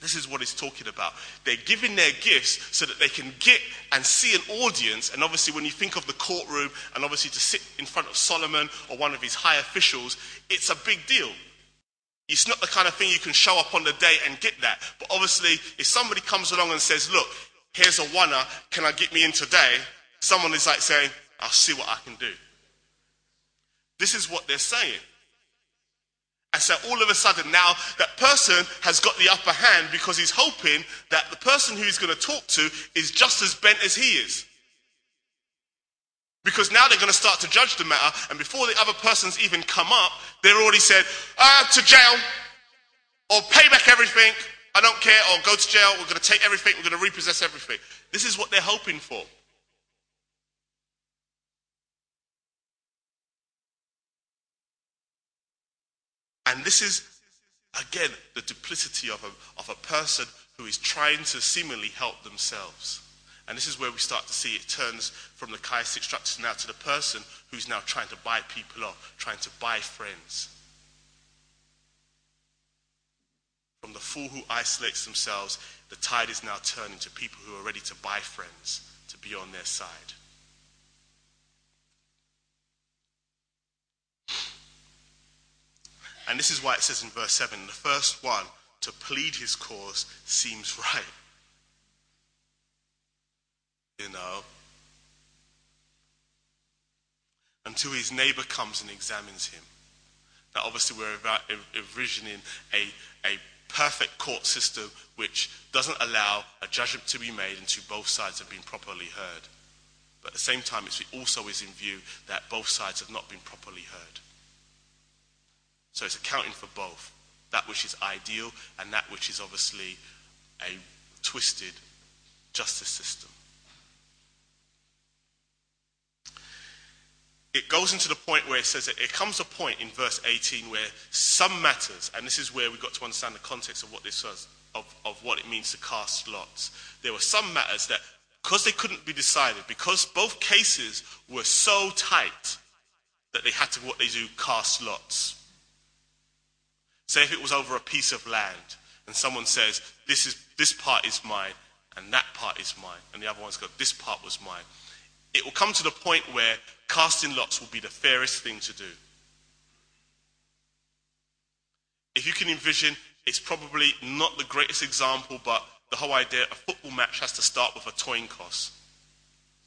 This is what it's talking about. They're giving their gifts so that they can get and see an audience. And obviously, when you think of the courtroom and obviously to sit in front of Solomon or one of his high officials, it's a big deal. It's not the kind of thing you can show up on the day and get that. But obviously, if somebody comes along and says, Look, here's a oneer, can I get me in today? Someone is like saying, I'll see what I can do. This is what they're saying. And so all of a sudden now that person has got the upper hand because he's hoping that the person who he's going to talk to is just as bent as he is. Because now they're going to start to judge the matter, and before the other person's even come up, they're already said, ah, to jail, or pay back everything, I don't care, or go to jail, we're going to take everything, we're going to repossess everything. This is what they're hoping for. And this is, again, the duplicity of a, of a person who is trying to seemingly help themselves. And this is where we start to see it turns from the chiastic structure now to the person who's now trying to buy people off, trying to buy friends. From the fool who isolates themselves, the tide is now turning to people who are ready to buy friends, to be on their side. And this is why it says in verse 7 the first one to plead his cause seems right. You know? Until his neighbor comes and examines him. Now, obviously we're envisioning a, a perfect court system which doesn't allow a judgment to be made until both sides have been properly heard. But at the same time, it also is in view that both sides have not been properly heard. So it's accounting for both that which is ideal and that which is obviously a twisted justice system. It goes into the point where it says it comes a point in verse 18 where some matters, and this is where we've got to understand the context of what this was, of, of what it means to cast lots. There were some matters that, because they couldn't be decided, because both cases were so tight, that they had to, what they do, cast lots. Say if it was over a piece of land, and someone says, this, is, this part is mine, and that part is mine, and the other one's got, this part was mine. It will come to the point where casting lots will be the fairest thing to do. If you can envision, it's probably not the greatest example, but the whole idea a football match has to start with a toin toss.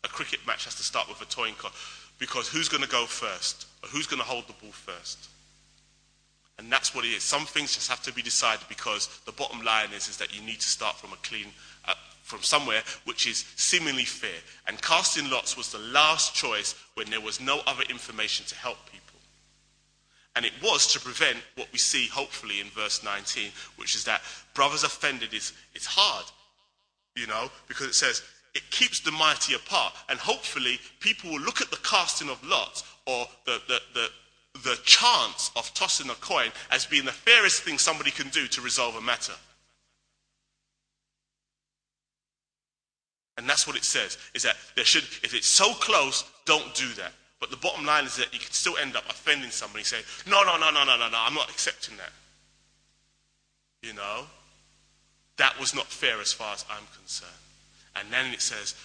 A cricket match has to start with a toin toss. Because who's going to go first? Or who's going to hold the ball first? And that's what it is. Some things just have to be decided because the bottom line is, is that you need to start from a clean, uh, from somewhere which is seemingly fair. And casting lots was the last choice when there was no other information to help people. And it was to prevent what we see, hopefully, in verse 19, which is that brothers offended is it's hard, you know, because it says it keeps the mighty apart. And hopefully, people will look at the casting of lots or the, the, the, the chance of tossing a coin as being the fairest thing somebody can do to resolve a matter. And that's what it says, is that there should, if it's so close, don't do that. But the bottom line is that you can still end up offending somebody, saying, no, no, no, no, no, no, no, I'm not accepting that. You know? That was not fair as far as I'm concerned. And then it says,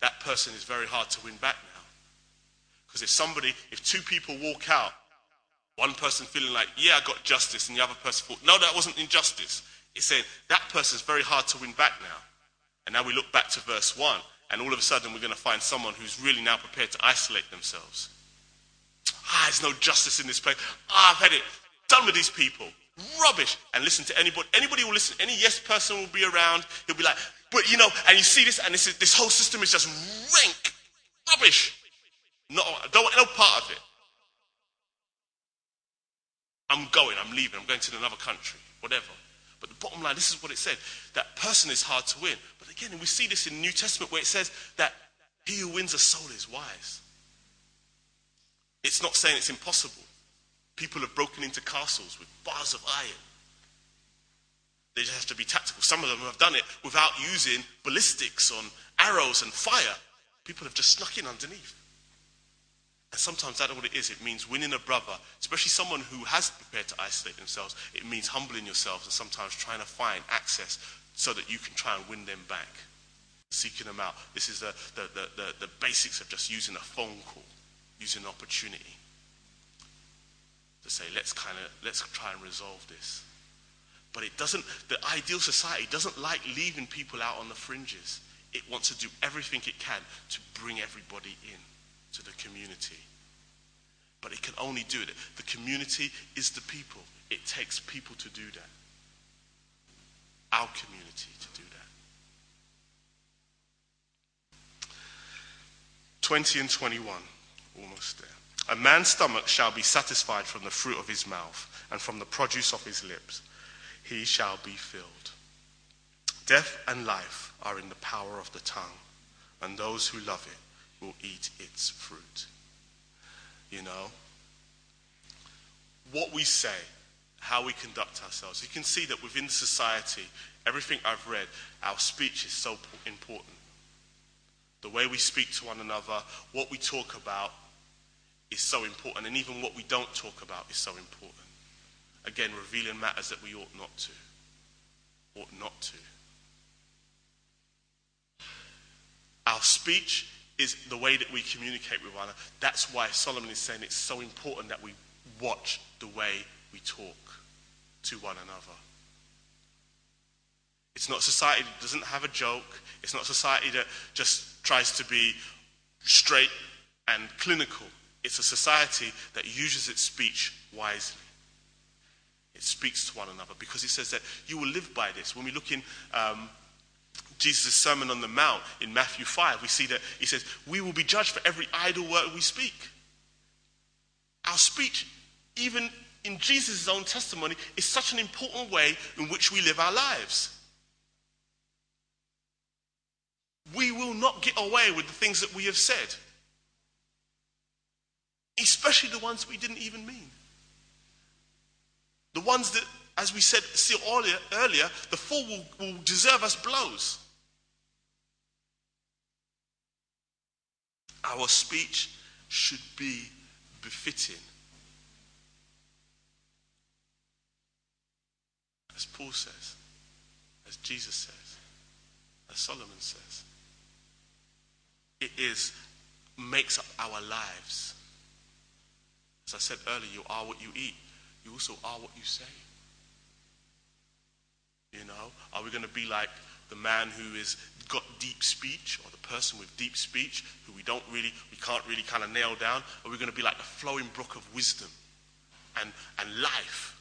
that person is very hard to win back now. Because if somebody, if two people walk out one person feeling like, yeah, I got justice, and the other person thought, no, that wasn't injustice. It's saying that person's very hard to win back now. And now we look back to verse 1, and all of a sudden we're going to find someone who's really now prepared to isolate themselves. Ah, there's no justice in this place. Ah, I've had it done with these people. Rubbish. And listen to anybody. Anybody will listen. Any yes person will be around. He'll be like, but you know, and you see this, and this, is, this whole system is just rank. Rubbish. No, I don't want no part of it. I'm going, I'm leaving, I'm going to another country, whatever. But the bottom line, this is what it said that person is hard to win. But again, we see this in the New Testament where it says that he who wins a soul is wise. It's not saying it's impossible. People have broken into castles with bars of iron. They just have to be tactical. Some of them have done it without using ballistics on arrows and fire. People have just snuck in underneath. And sometimes that's what it is. It means winning a brother, especially someone who has prepared to isolate themselves. It means humbling yourselves and sometimes trying to find access so that you can try and win them back. Seeking them out. This is the, the, the, the, the basics of just using a phone call, using an opportunity to say, let's kind of, let's try and resolve this. But it doesn't, the ideal society doesn't like leaving people out on the fringes. It wants to do everything it can to bring everybody in to the community. But it can only do it. The community is the people. It takes people to do that. Our community to do that. 20 and 21, almost there. A man's stomach shall be satisfied from the fruit of his mouth, and from the produce of his lips he shall be filled. Death and life are in the power of the tongue, and those who love it will eat its fruit. You know? What we say, how we conduct ourselves. You can see that within society, everything I've read, our speech is so important. The way we speak to one another, what we talk about is so important. And even what we don't talk about is so important. Again, revealing matters that we ought not to. Ought not to. Our speech is the way that we communicate with one another. That's why Solomon is saying it's so important that we watch the way we talk to one another. It's not society that doesn't have a joke. It's not society that just tries to be straight and clinical. It's a society that uses its speech wisely. It speaks to one another because it says that you will live by this. When we look in um, Jesus' Sermon on the Mount in Matthew 5, we see that he says, We will be judged for every idle word we speak. Our speech, even in Jesus' own testimony, is such an important way in which we live our lives. We will not get away with the things that we have said, especially the ones we didn't even mean. The ones that, as we said earlier, the fool will, will deserve us blows. Our speech should be befitting. As Paul says, as Jesus says, as Solomon says. It is makes up our lives. As I said earlier, you are what you eat. You also are what you say. You know, are we going to be like the man who is got deep speech or the person with deep speech who we don't really we can't really kind of nail down are we going to be like the flowing brook of wisdom and and life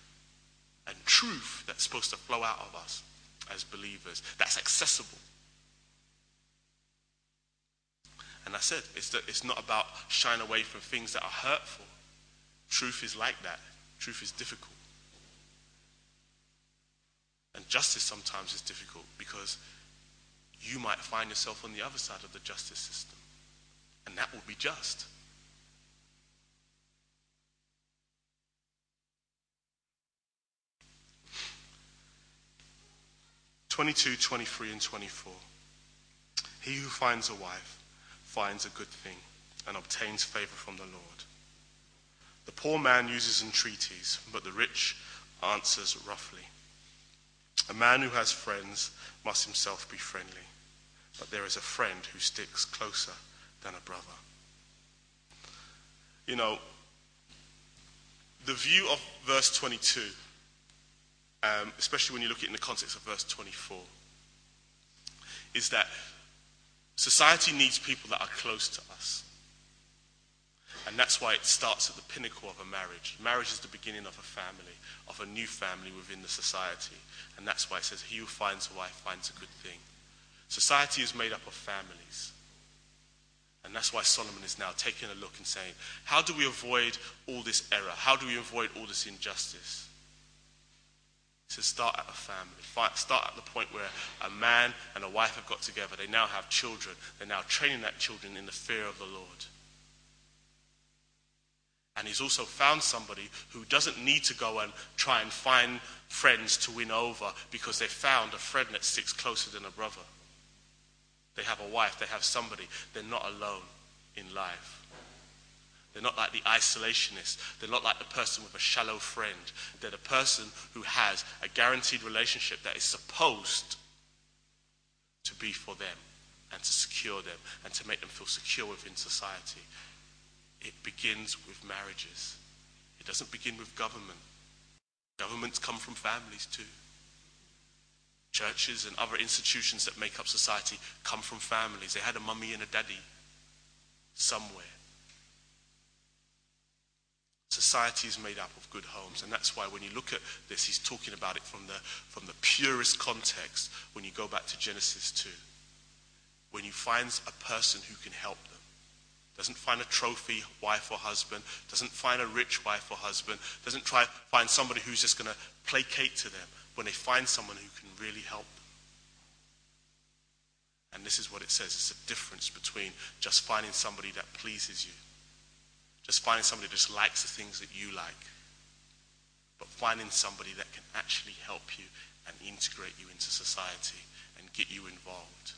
and truth that's supposed to flow out of us as believers that's accessible? And i said it's that it's not about shying away from things that are hurtful. Truth is like that. Truth is difficult and justice sometimes is difficult because you might find yourself on the other side of the justice system. And that will be just. Twenty-two, twenty-three, and 24. He who finds a wife finds a good thing and obtains favor from the Lord. The poor man uses entreaties, but the rich answers roughly. A man who has friends must himself be friendly, but there is a friend who sticks closer than a brother. You know, the view of verse 22, um, especially when you look at it in the context of verse 24, is that society needs people that are close to us. And that's why it starts at the pinnacle of a marriage. Marriage is the beginning of a family, of a new family within the society. And that's why it says, He who finds a wife finds a good thing. Society is made up of families. And that's why Solomon is now taking a look and saying, How do we avoid all this error? How do we avoid all this injustice? He says, Start at a family. Start at the point where a man and a wife have got together. They now have children. They're now training that children in the fear of the Lord. And he's also found somebody who doesn't need to go and try and find friends to win over because they found a friend that sticks closer than a brother. They have a wife, they have somebody. They're not alone in life. They're not like the isolationist. They're not like the person with a shallow friend. They're the person who has a guaranteed relationship that is supposed to be for them and to secure them and to make them feel secure within society it begins with marriages. It doesn't begin with government. Governments come from families too. Churches and other institutions that make up society come from families. They had a mummy and a daddy somewhere. Society is made up of good homes, and that's why when you look at this, he's talking about it from the, from the purest context when you go back to Genesis 2. When you find a person who can help them doesn't find a trophy wife or husband, doesn't find a rich wife or husband, doesn't try find somebody who's just going to placate to them when they find someone who can really help them. And this is what it says it's a difference between just finding somebody that pleases you, just finding somebody that just likes the things that you like, but finding somebody that can actually help you and integrate you into society and get you involved.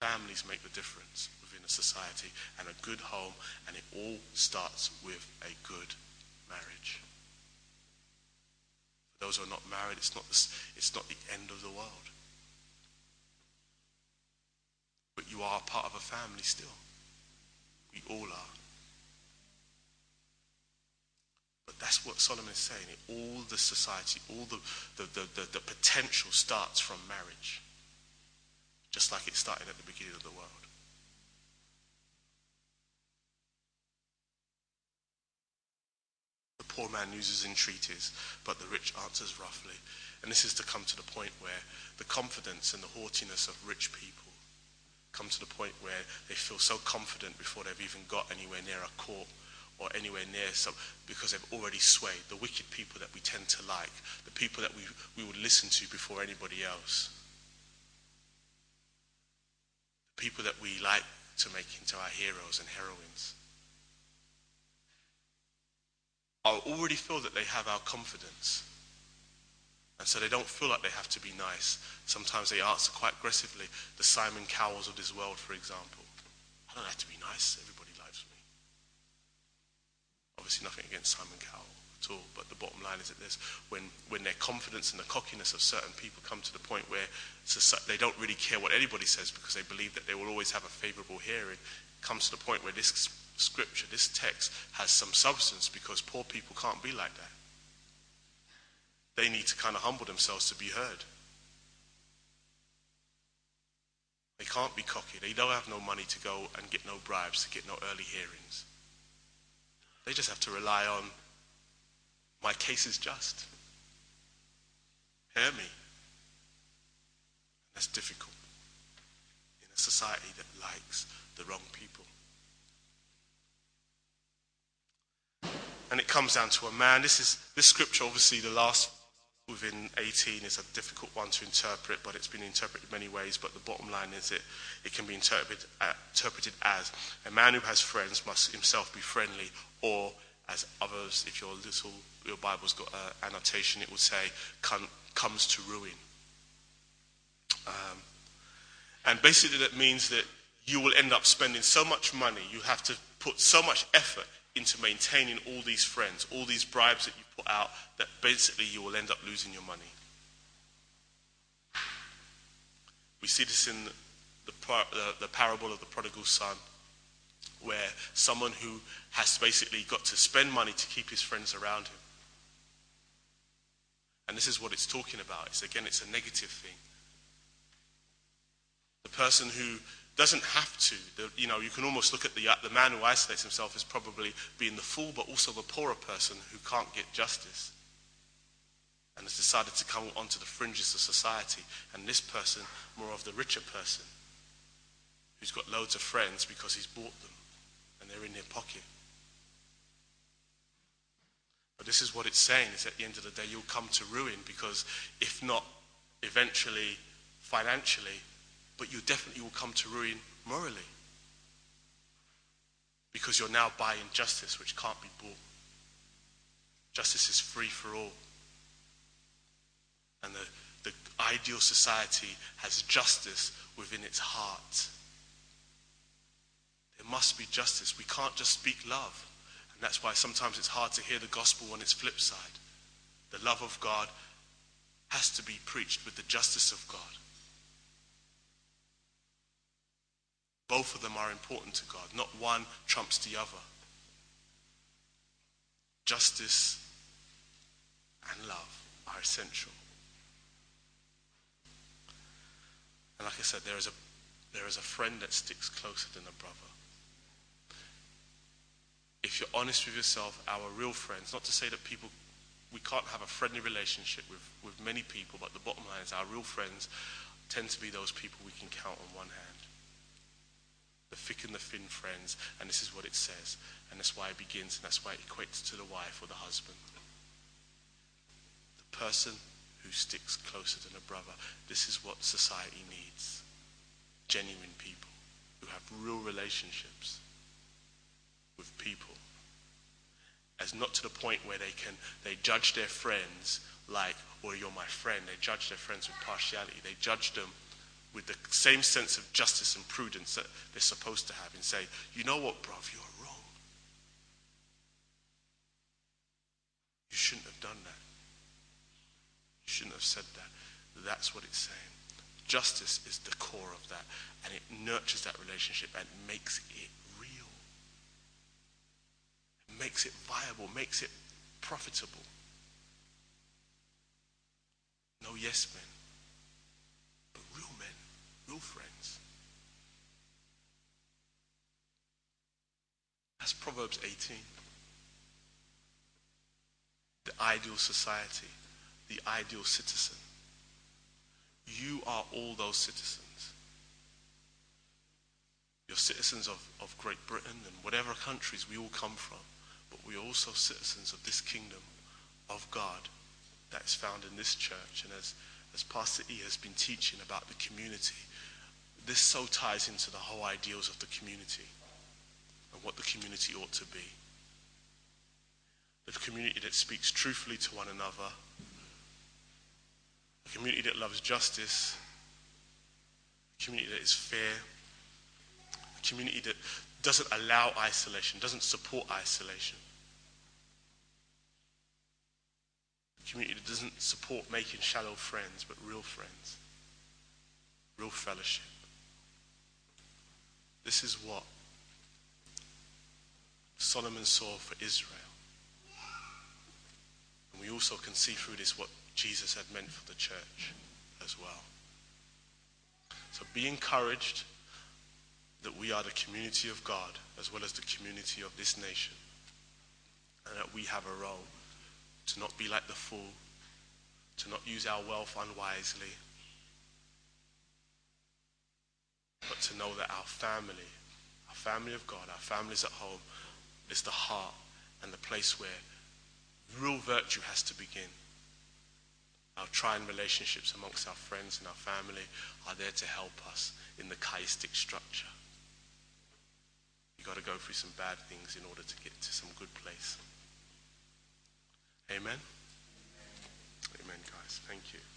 Families make the difference within a society and a good home, and it all starts with a good marriage. For those who are not married, it's not, it's not the end of the world. But you are part of a family still. We all are. But that's what Solomon is saying. All the society, all the, the, the, the, the potential starts from marriage just like it started at the beginning of the world. The poor man uses entreaties, but the rich answers roughly. And this is to come to the point where the confidence and the haughtiness of rich people come to the point where they feel so confident before they've even got anywhere near a court or anywhere near some because they've already swayed the wicked people that we tend to like the people that we, we would listen to before anybody else people that we like to make into our heroes and heroines I already feel that they have our confidence and so they don't feel like they have to be nice. Sometimes they answer quite aggressively. The Simon Cowells of this world, for example. I don't have to be nice. Everybody likes me. Obviously, nothing against Simon Cowell at all. But the bottom line is that this: when, when their confidence and the cockiness of certain people come to the point where they don't really care what anybody says because they believe that they will always have a favorable hearing, comes to the point where this scripture, this text, has some substance because poor people can't be like that they need to kind of humble themselves to be heard. They can't be cocky. They don't have no money to go and get no bribes, to get no early hearings. They just have to rely on my case is just. Hear me. That's difficult in a society that likes the wrong people. And it comes down to a man. This is this scripture, obviously, the last within 18 is a difficult one to interpret, but it's been interpreted many ways. But the bottom line is it, it can be interpreted, uh, interpreted as a man who has friends must himself be friendly, or as others, if your little your Bible's got an annotation, it will say come, comes to ruin. Um, and basically, that means that you will end up spending so much money, you have to put so much effort into maintaining all these friends, all these bribes that you put out, that basically you will end up losing your money. We see this in the, the, the parable of the prodigal son, where someone who has basically got to spend money to keep his friends around him. And this is what it's talking about. It's again, it's a negative thing. The person who doesn't have to. The, you know, you can almost look at the, the man who isolates himself as probably being the fool, but also the poorer person who can't get justice and has decided to come onto the fringes of society. And this person, more of the richer person, who's got loads of friends because he's bought them and they're in their pocket. But this is what it's saying, is at the end of the day, you'll come to ruin because if not eventually financially, but you definitely will come to ruin morally. Because you're now buying justice which can't be bought. Justice is free for all. And the, the ideal society has justice within its heart. There must be justice. We can't just speak love. And that's why sometimes it's hard to hear the gospel on its flip side. The love of God has to be preached with the justice of God. Both of them are important to God. Not one trumps the other. Justice and love are essential. And like I said, there is a, there is a friend that sticks closer than a brother. If you're honest with yourself, our real friends, not to say that people, we can't have a friendly relationship with, with many people, but the bottom line is our real friends tend to be those people we can count on one hand the thick and the thin friends, and this is what it says. And that's why it begins, and that's why it equates to the wife or the husband. The person who sticks closer than a brother. This is what society needs. Genuine people who have real relationships with people. As not to the point where they can they judge their friends like, well, you're my friend. They judge their friends with partiality. They judge them with the same sense of justice and prudence that they're supposed to have and say, you know what, bruv, you're wrong. You shouldn't have done that. You shouldn't have said that. That's what it's saying. Justice is the core of that, and it nurtures that relationship and makes it makes it viable, makes it profitable. No yes men but real men, real friends. That's Proverbs 18. the ideal society, the ideal citizen. You are all those citizens. You're citizens of, of Great Britain and whatever countries we all come from, but we're also citizens of this kingdom of God that is found in this church. And as, as Pastor E has been teaching about the community, this so ties into the whole ideals of the community and what the community ought to be. The community that speaks truthfully to one another, a community that loves justice, a community that is fair, a community that doesn't allow isolation, doesn't support isolation. Community that doesn't support making shallow friends, but real friends, real fellowship. This is what Solomon saw for Israel. And we also can see through this what Jesus had meant for the church as well. So be encouraged that we are the community of God as well as the community of this nation. And that we have a role to not be like the fool, to not use our wealth unwisely, but to know that our family, our family of God, our families at home, is the heart and the place where real virtue has to begin. Our trying relationships amongst our friends and our family are there to help us in the chiastic structure got to go through some bad things in order to get to some good place. Amen? Amen, guys. Thank you.